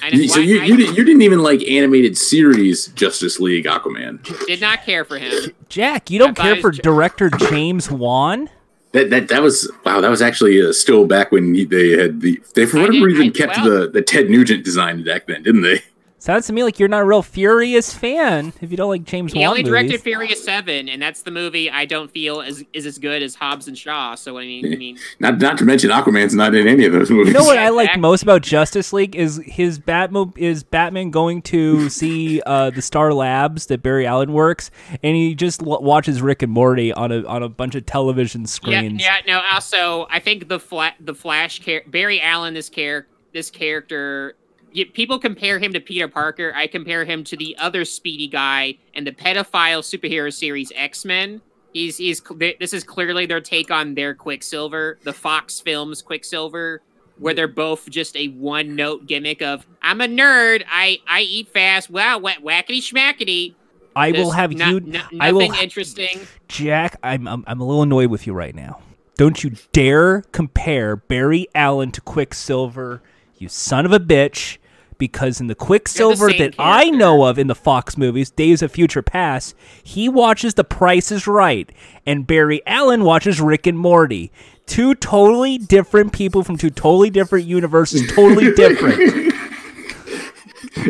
I You- so why- you, I you, didn't, you didn't even like animated series Justice League Aquaman. did not care for him. Jack, you don't thought care for J- director James Wan? That that that was wow. That was actually uh, still back when he, they had the they for whatever reason I- kept well- the the Ted Nugent design back then, didn't they? Sounds to me like you're not a real Furious fan if you don't like James He Wan only movies. directed Furious Seven, and that's the movie I don't feel is is as good as Hobbs and Shaw. So I mean, I mean, Not not to mention Aquaman's not in any of those movies. You know what I like exactly. most about Justice League is his Batmo is Batman going to see uh, the Star Labs that Barry Allen works, and he just l- watches Rick and Morty on a on a bunch of television screens. yeah. No, also I think the flat the Flash char- Barry Allen this char- this character. People compare him to Peter Parker. I compare him to the other Speedy guy in the pedophile superhero series X Men. He's he's this is clearly their take on their Quicksilver, the Fox films Quicksilver, where they're both just a one note gimmick of I'm a nerd, I I eat fast, wow, wha- whackety schmackety. I will have no- you. no- I will, nothing interesting. Jack. I'm, I'm I'm a little annoyed with you right now. Don't you dare compare Barry Allen to Quicksilver, you son of a bitch. Because in the Quicksilver same that I know of in the Fox movies, Days of Future Past, he watches The Price is Right, and Barry Allen watches Rick and Morty. Two totally different people from two totally different universes, totally different.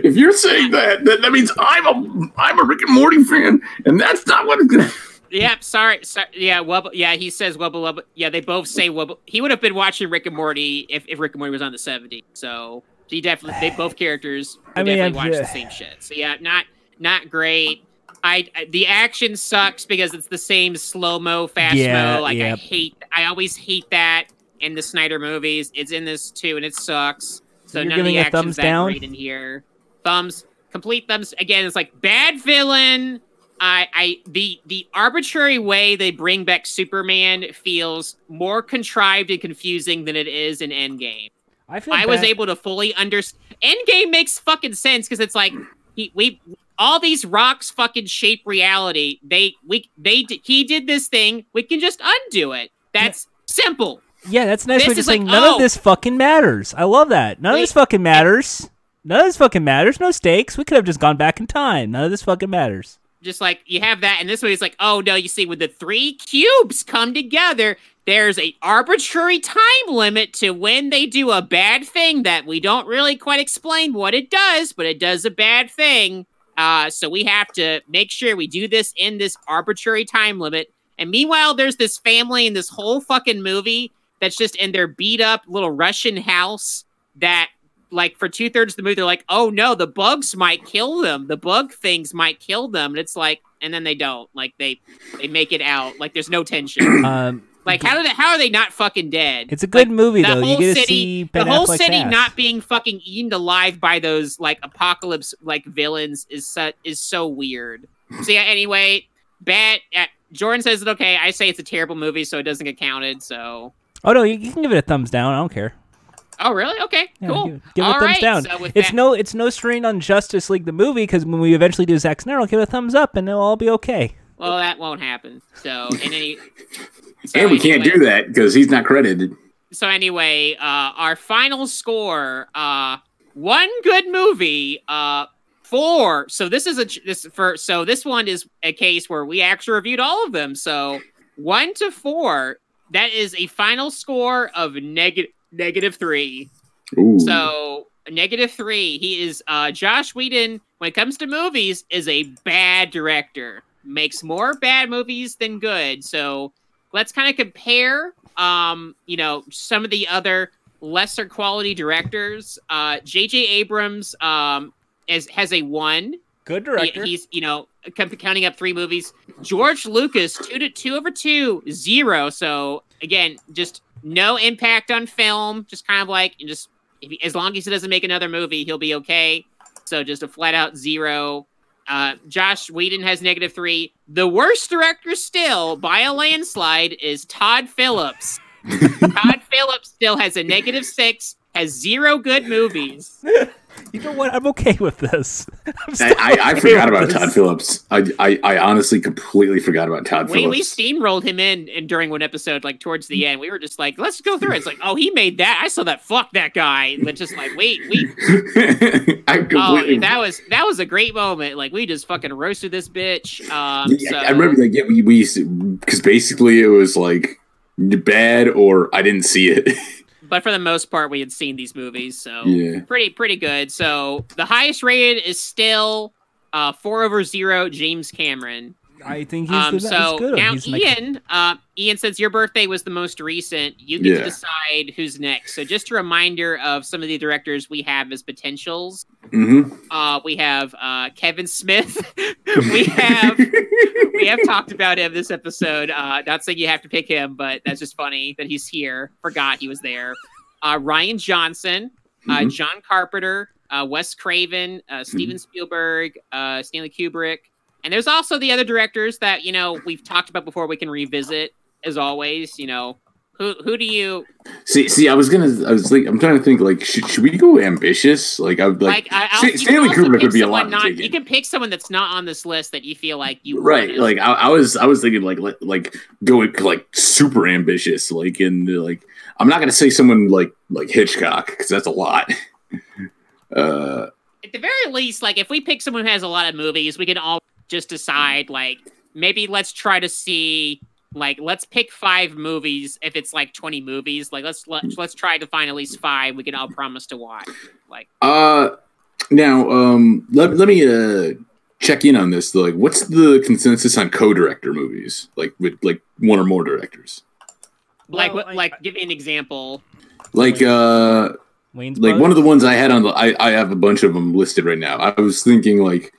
if you're saying that, then that means I'm a I'm a Rick and Morty fan, and that's not what it's gonna. Yep, sorry, sorry. Yeah, Wubble. Yeah, he says Wubble Wubble. Yeah, they both say Wubble. He would have been watching Rick and Morty if, if Rick and Morty was on the 70s. So he definitely, they both characters I mean, definitely watch the same shit. So yeah, not not great. I, I the action sucks because it's the same slow mo, fast Yeah, mo. Like I hate, I always hate that in the Snyder movies. It's in this too, and it sucks. So You're none of giving the a action's thumbs that down? great in here. Thumbs, complete thumbs. Again, it's like bad villain. I, I, the the arbitrary way they bring back Superman feels more contrived and confusing than it is in Endgame. I feel I was able to fully understand. Endgame makes fucking sense because it's like he, we all these rocks fucking shape reality. They we they he did this thing. We can just undo it. That's simple. Yeah, that's nice This way saying like, none oh. of this fucking matters. I love that. None of this fucking matters. None of this fucking matters. No stakes. We could have just gone back in time. None of this fucking matters. Just like you have that and this way it's like oh no you see when the three cubes come together there's a arbitrary time limit to when they do a bad thing that we don't really quite explain what it does but it does a bad thing. Uh, so we have to make sure we do this in this arbitrary time limit. And meanwhile there's this family in this whole fucking movie that's just in their beat up little russian house that like for two thirds of the movie, they're like, "Oh no, the bugs might kill them. The bug things might kill them." And it's like, and then they don't. Like they they make it out. Like there's no tension. Um, like how do they, how are they not fucking dead? it's a good Like, movie the though. You whole get to city, see the whole Affleck's city ass. not being fucking eaten alive by those like apocalypse like villains is so, is so weird. So yeah. Anyway, bad. Uh, Jordan says it okay. I say it's a terrible movie, so it doesn't get counted. So. Oh no, you, you can give it a thumbs down. I don't care. Oh really? Okay. Yeah, cool. Give, give it All a thumbs right, down. so it's that- no, it's no strain on Justice League the movie because when we eventually do Zack Snyder, I'll give it a thumbs up and it'll all be okay. Well, that won't happen. So, and any. so And we can't do that because he's not credited. So anyway, uh, our final score: uh, one good movie, uh, four. So this is a ch- this for so this one is a case where we actually reviewed all of them. So one to four, that is a final score of negative negative three. Ooh. So negative three. He is uh Joss Whedon, when it comes to movies, is a bad director. Makes more bad movies than good. So let's kind of compare um, you know, some of the other lesser quality directors. Uh JJ Abrams um is has a one. Good He- he's you know counting up three movies. George Lucas two to two over two zero. So again, just no impact on film. Just kind of like just if he, as long as he doesn't make another movie, he'll be okay. So just a flat out zero. Uh, Joss Whedon has negative three. The worst director still by a landslide is Todd Phillips. Todd Phillips still has a negative six. Has zero good movies. You know what? I'm okay with this. I'm I, I, I forgot with about this. Todd Phillips. I, I I honestly completely forgot about Todd We, we steamrolled him in, and during one episode, like towards the end, we were just like, "Let's go through it." It's like, "Oh, he made that. I saw that. Fuck that guy." But just like, wait, wait. I Oh, that was that was a great moment. Like we just fucking roasted this bitch. Um, Yeah, so, I remember like yeah, we we because basically it was like bad or I didn't see it. but for the most part, we had seen these movies, so yeah. pretty pretty good. So the highest rated is still uh, four over zero. James Cameron. I think he's, Um, the, so he's good. now he's like- Ian, uh, Ian, since your birthday was the most recent, you get Yeah. to decide who's next. So just a reminder of some of the directors we have as potentials. hmm Uh, we have uh, Kevin Smith. we have we have talked about him this episode. Uh, not saying you have to pick him, but that's just funny that he's here. Forgot he was there. Uh, Rian Johnson, uh, Mhm. John Carpenter, uh, Wes Craven, uh, Steven Spielberg, uh, Stanley Kubrick, and there's also the other directors that you know we've talked about before. We can revisit as always. You know, who who do you See, see, I was gonna, I was like, I'm trying to think, like, should, should we go ambitious? Like, I would like? like, I, I'll, Sta- you can Stanley Kubrick would be a lot Not, you can pick someone that's not on this list that you feel like you right? wanna- Like, I, I was, I was thinking, like, like, like going like super ambitious, like, and like, I'm not gonna say someone like like Hitchcock because that's a lot. Uh, at the very least, like if we pick someone who has a lot of movies, we can all just decide like maybe let's try to see like let's pick five movies if it's like 20 movies. Like let's let, let's try to find at least five we can all promise to watch. Like Uh now um let, let me uh check in on this like what's the consensus on co-director movies? Like with like one or more directors? Like Well, what I- like give me an example. Like uh Wayne's like one of the ones i had on the i i have a bunch of them listed right now. I was thinking like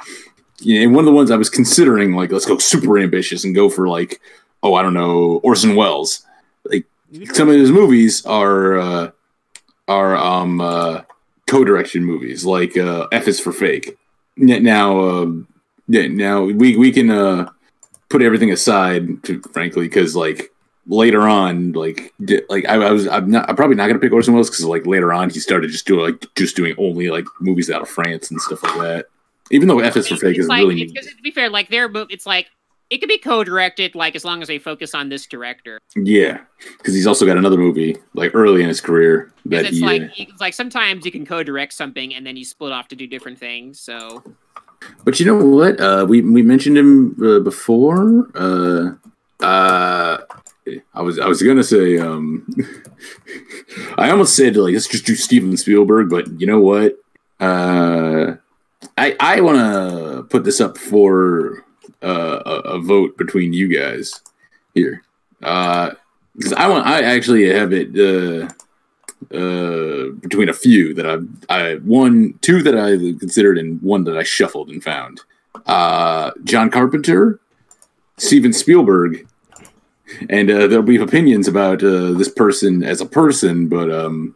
yeah and one of the ones i was considering like let's go super ambitious and go for like oh i don't know orson welles. Like some of his movies are uh are um uh co-direction movies like uh f is for fake. Now um yeah now we we can uh put everything aside to, frankly because like later on like di- like I, I was i'm not i'm probably not gonna pick orson welles because like later on he started just doing like just doing only like movies out of france and stuff like that. Even though f is for fake is like, really it's, 'cause to be fair like their move it's like it could be co-directed like as long as they focus on this director yeah because he's also got another movie like early in his career that it's he, like it's like sometimes you can co-direct something and then you split off to do different things so But you know what? Uh, we we mentioned him uh, before. Uh, uh, I was I was gonna say. Um, I almost said like let's just do Steven Spielberg, but you know what? Uh, I I want to put this up for uh, a, vote between you guys here, because I want I actually have it. Uh, uh, between a few that I, I one, two that I considered, and one that I shuffled and found. Uh, John Carpenter, Steven Spielberg, and uh, there'll be opinions about uh, this person as a person, but um,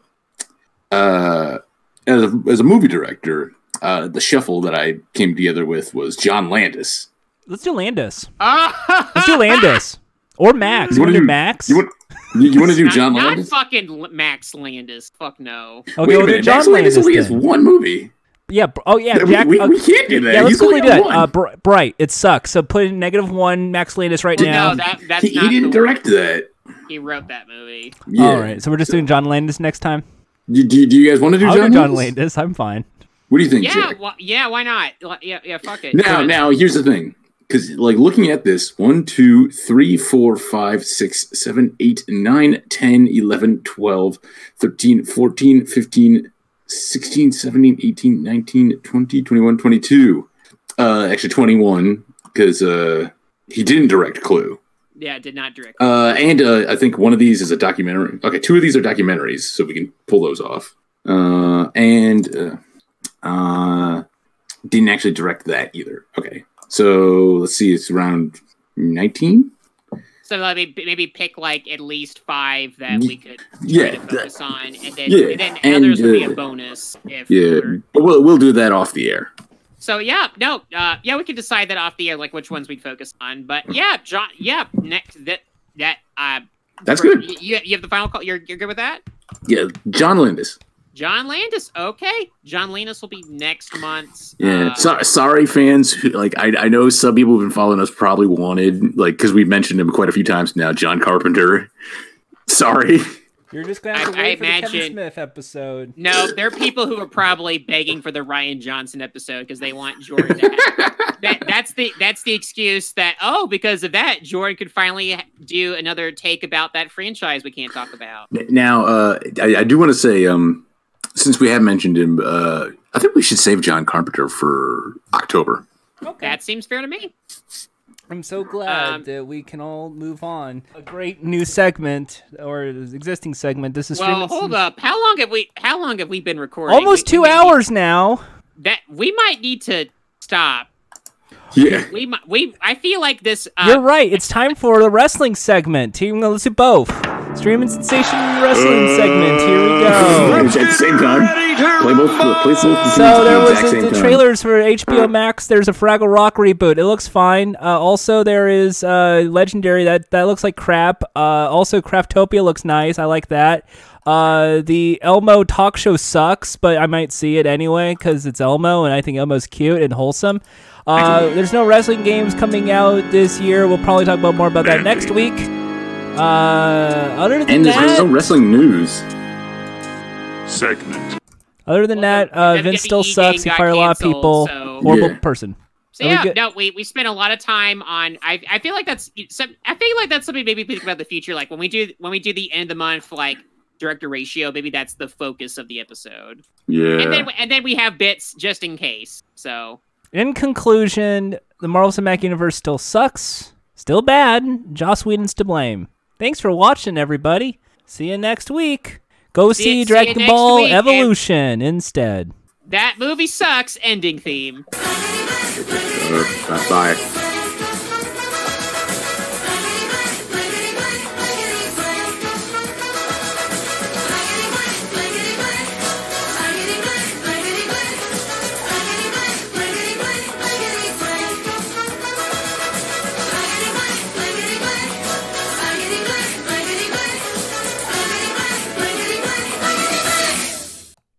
uh, as a, as a movie director, uh, the shuffle that I came together with was John Landis. Let's do Landis. Let's do Landis. Or Max. You You wanna do do- Max? You want you, you want to do not, John not Landis? fucking Max Landis. Fuck no. okay, Wait a minute, John Max Landis Landis. only has one movie. Yeah. Oh yeah. We- Jack. we, uh, we can't do that. yeah, let's He's quickly only do that. Uh, Br- Bright. It sucks. So put in negative one Max Landis right now. No, that that's he, he didn't the- direct that. He wrote that movie. Yeah. All right. So we're just doing John Landis next time. Do, do, do you guys want to do I'll John, do John Landis? Landis. I'm fine. What do you think, Yeah, Jack? wh- yeah. Why not? Yeah, yeah. Fuck it. Now, now, here's the thing. Because, like, looking at this 1, 2, 3, 4, 5, 6, 7, 8, 9, 10, 11, 12, 13, 14, 15, 16, 17, 18, 19, 20, 21, 22. Uh, actually, 21, because uh, he didn't direct Clue. Yeah, did not direct. Uh, and uh, I think one of these is a documentary. Okay, two of these are documentaries, so we can pull those off. Uh, and uh, uh, didn't actually direct that either. Okay, so let's see, it's around 19. So let me maybe pick like at least five that we could Yeah, focus on, and then yeah, and then and, others will be a uh, bonus if Yeah, but we'll, we'll do that off the air. So yeah, no, uh, yeah, we can decide that off the air, like which ones we'd focus on. But yeah, John, yeah, next that that uh, That's for- good. You, you have the final call. You're you're good with that? Yeah, John Landis. John Landis. Okay, John Landis will be next month. Yeah, Uh, so, sorry, fans. Who, like, I, I know some people who've been following us probably wanted, like, because we've mentioned him quite a few times now. John Carpenter. Sorry. You're just gonna have to I- I wait for the Kevin imagine- Smith episode. No, there are people who are probably begging for the Rian Johnson episode because they want Jordan. To that, that's the that's the excuse that oh because of that Jordan could finally do another take about that franchise we can't talk about. Now, uh, I, I do want to say, um, since we have mentioned him, uh, I think we should save John Carpenter for October. Okay. That seems fair to me. I'm so glad Um, that we can all move on. A great new segment or existing segment. This is Well, streaming hold up. How long have we how long have we been recording? almost We- two we may need- hours now. That we might need to stop. Yeah. We might we I feel like this. Uh, You're right. It's time for the wrestling segment. Team, let's do both. Streaming sensation wrestling segment. Here we go. At the same time, play both. Play both. the So there the was the, the trailers for HBO Max. There's a Fraggle Rock reboot. It looks fine. Uh, also, there is uh, Legendary. That that looks like crap. Uh, also, Craftopia looks nice. I like that. Uh, the Elmo talk show sucks, but I might see it anyway because it's Elmo, and I think Elmo's cute and wholesome. Uh, there's no wrestling games coming out this year. We'll probably talk about more about that next week. Uh, other than And there's that, no wrestling news. Segment. other than Well, that, uh, Vince still sucks. He fired a lot of people. so- Horrible Yeah. person. So Are yeah, good? no, we we spent a lot of time on. I I feel like that's some. I feel like that's something maybe we think about the future. Like when we do when we do the end of the month like director ratio, maybe that's the focus of the episode. Yeah. And then and then we have bits just in case. So In conclusion, the Marvel Cinematic Universe still sucks, still bad. Joss Whedon's to blame. Thanks for watching, everybody. See you next week. Go See- see, see Dragon next Ball week, and- Evolution instead. that movie sucks. Ending theme. Uh, bye.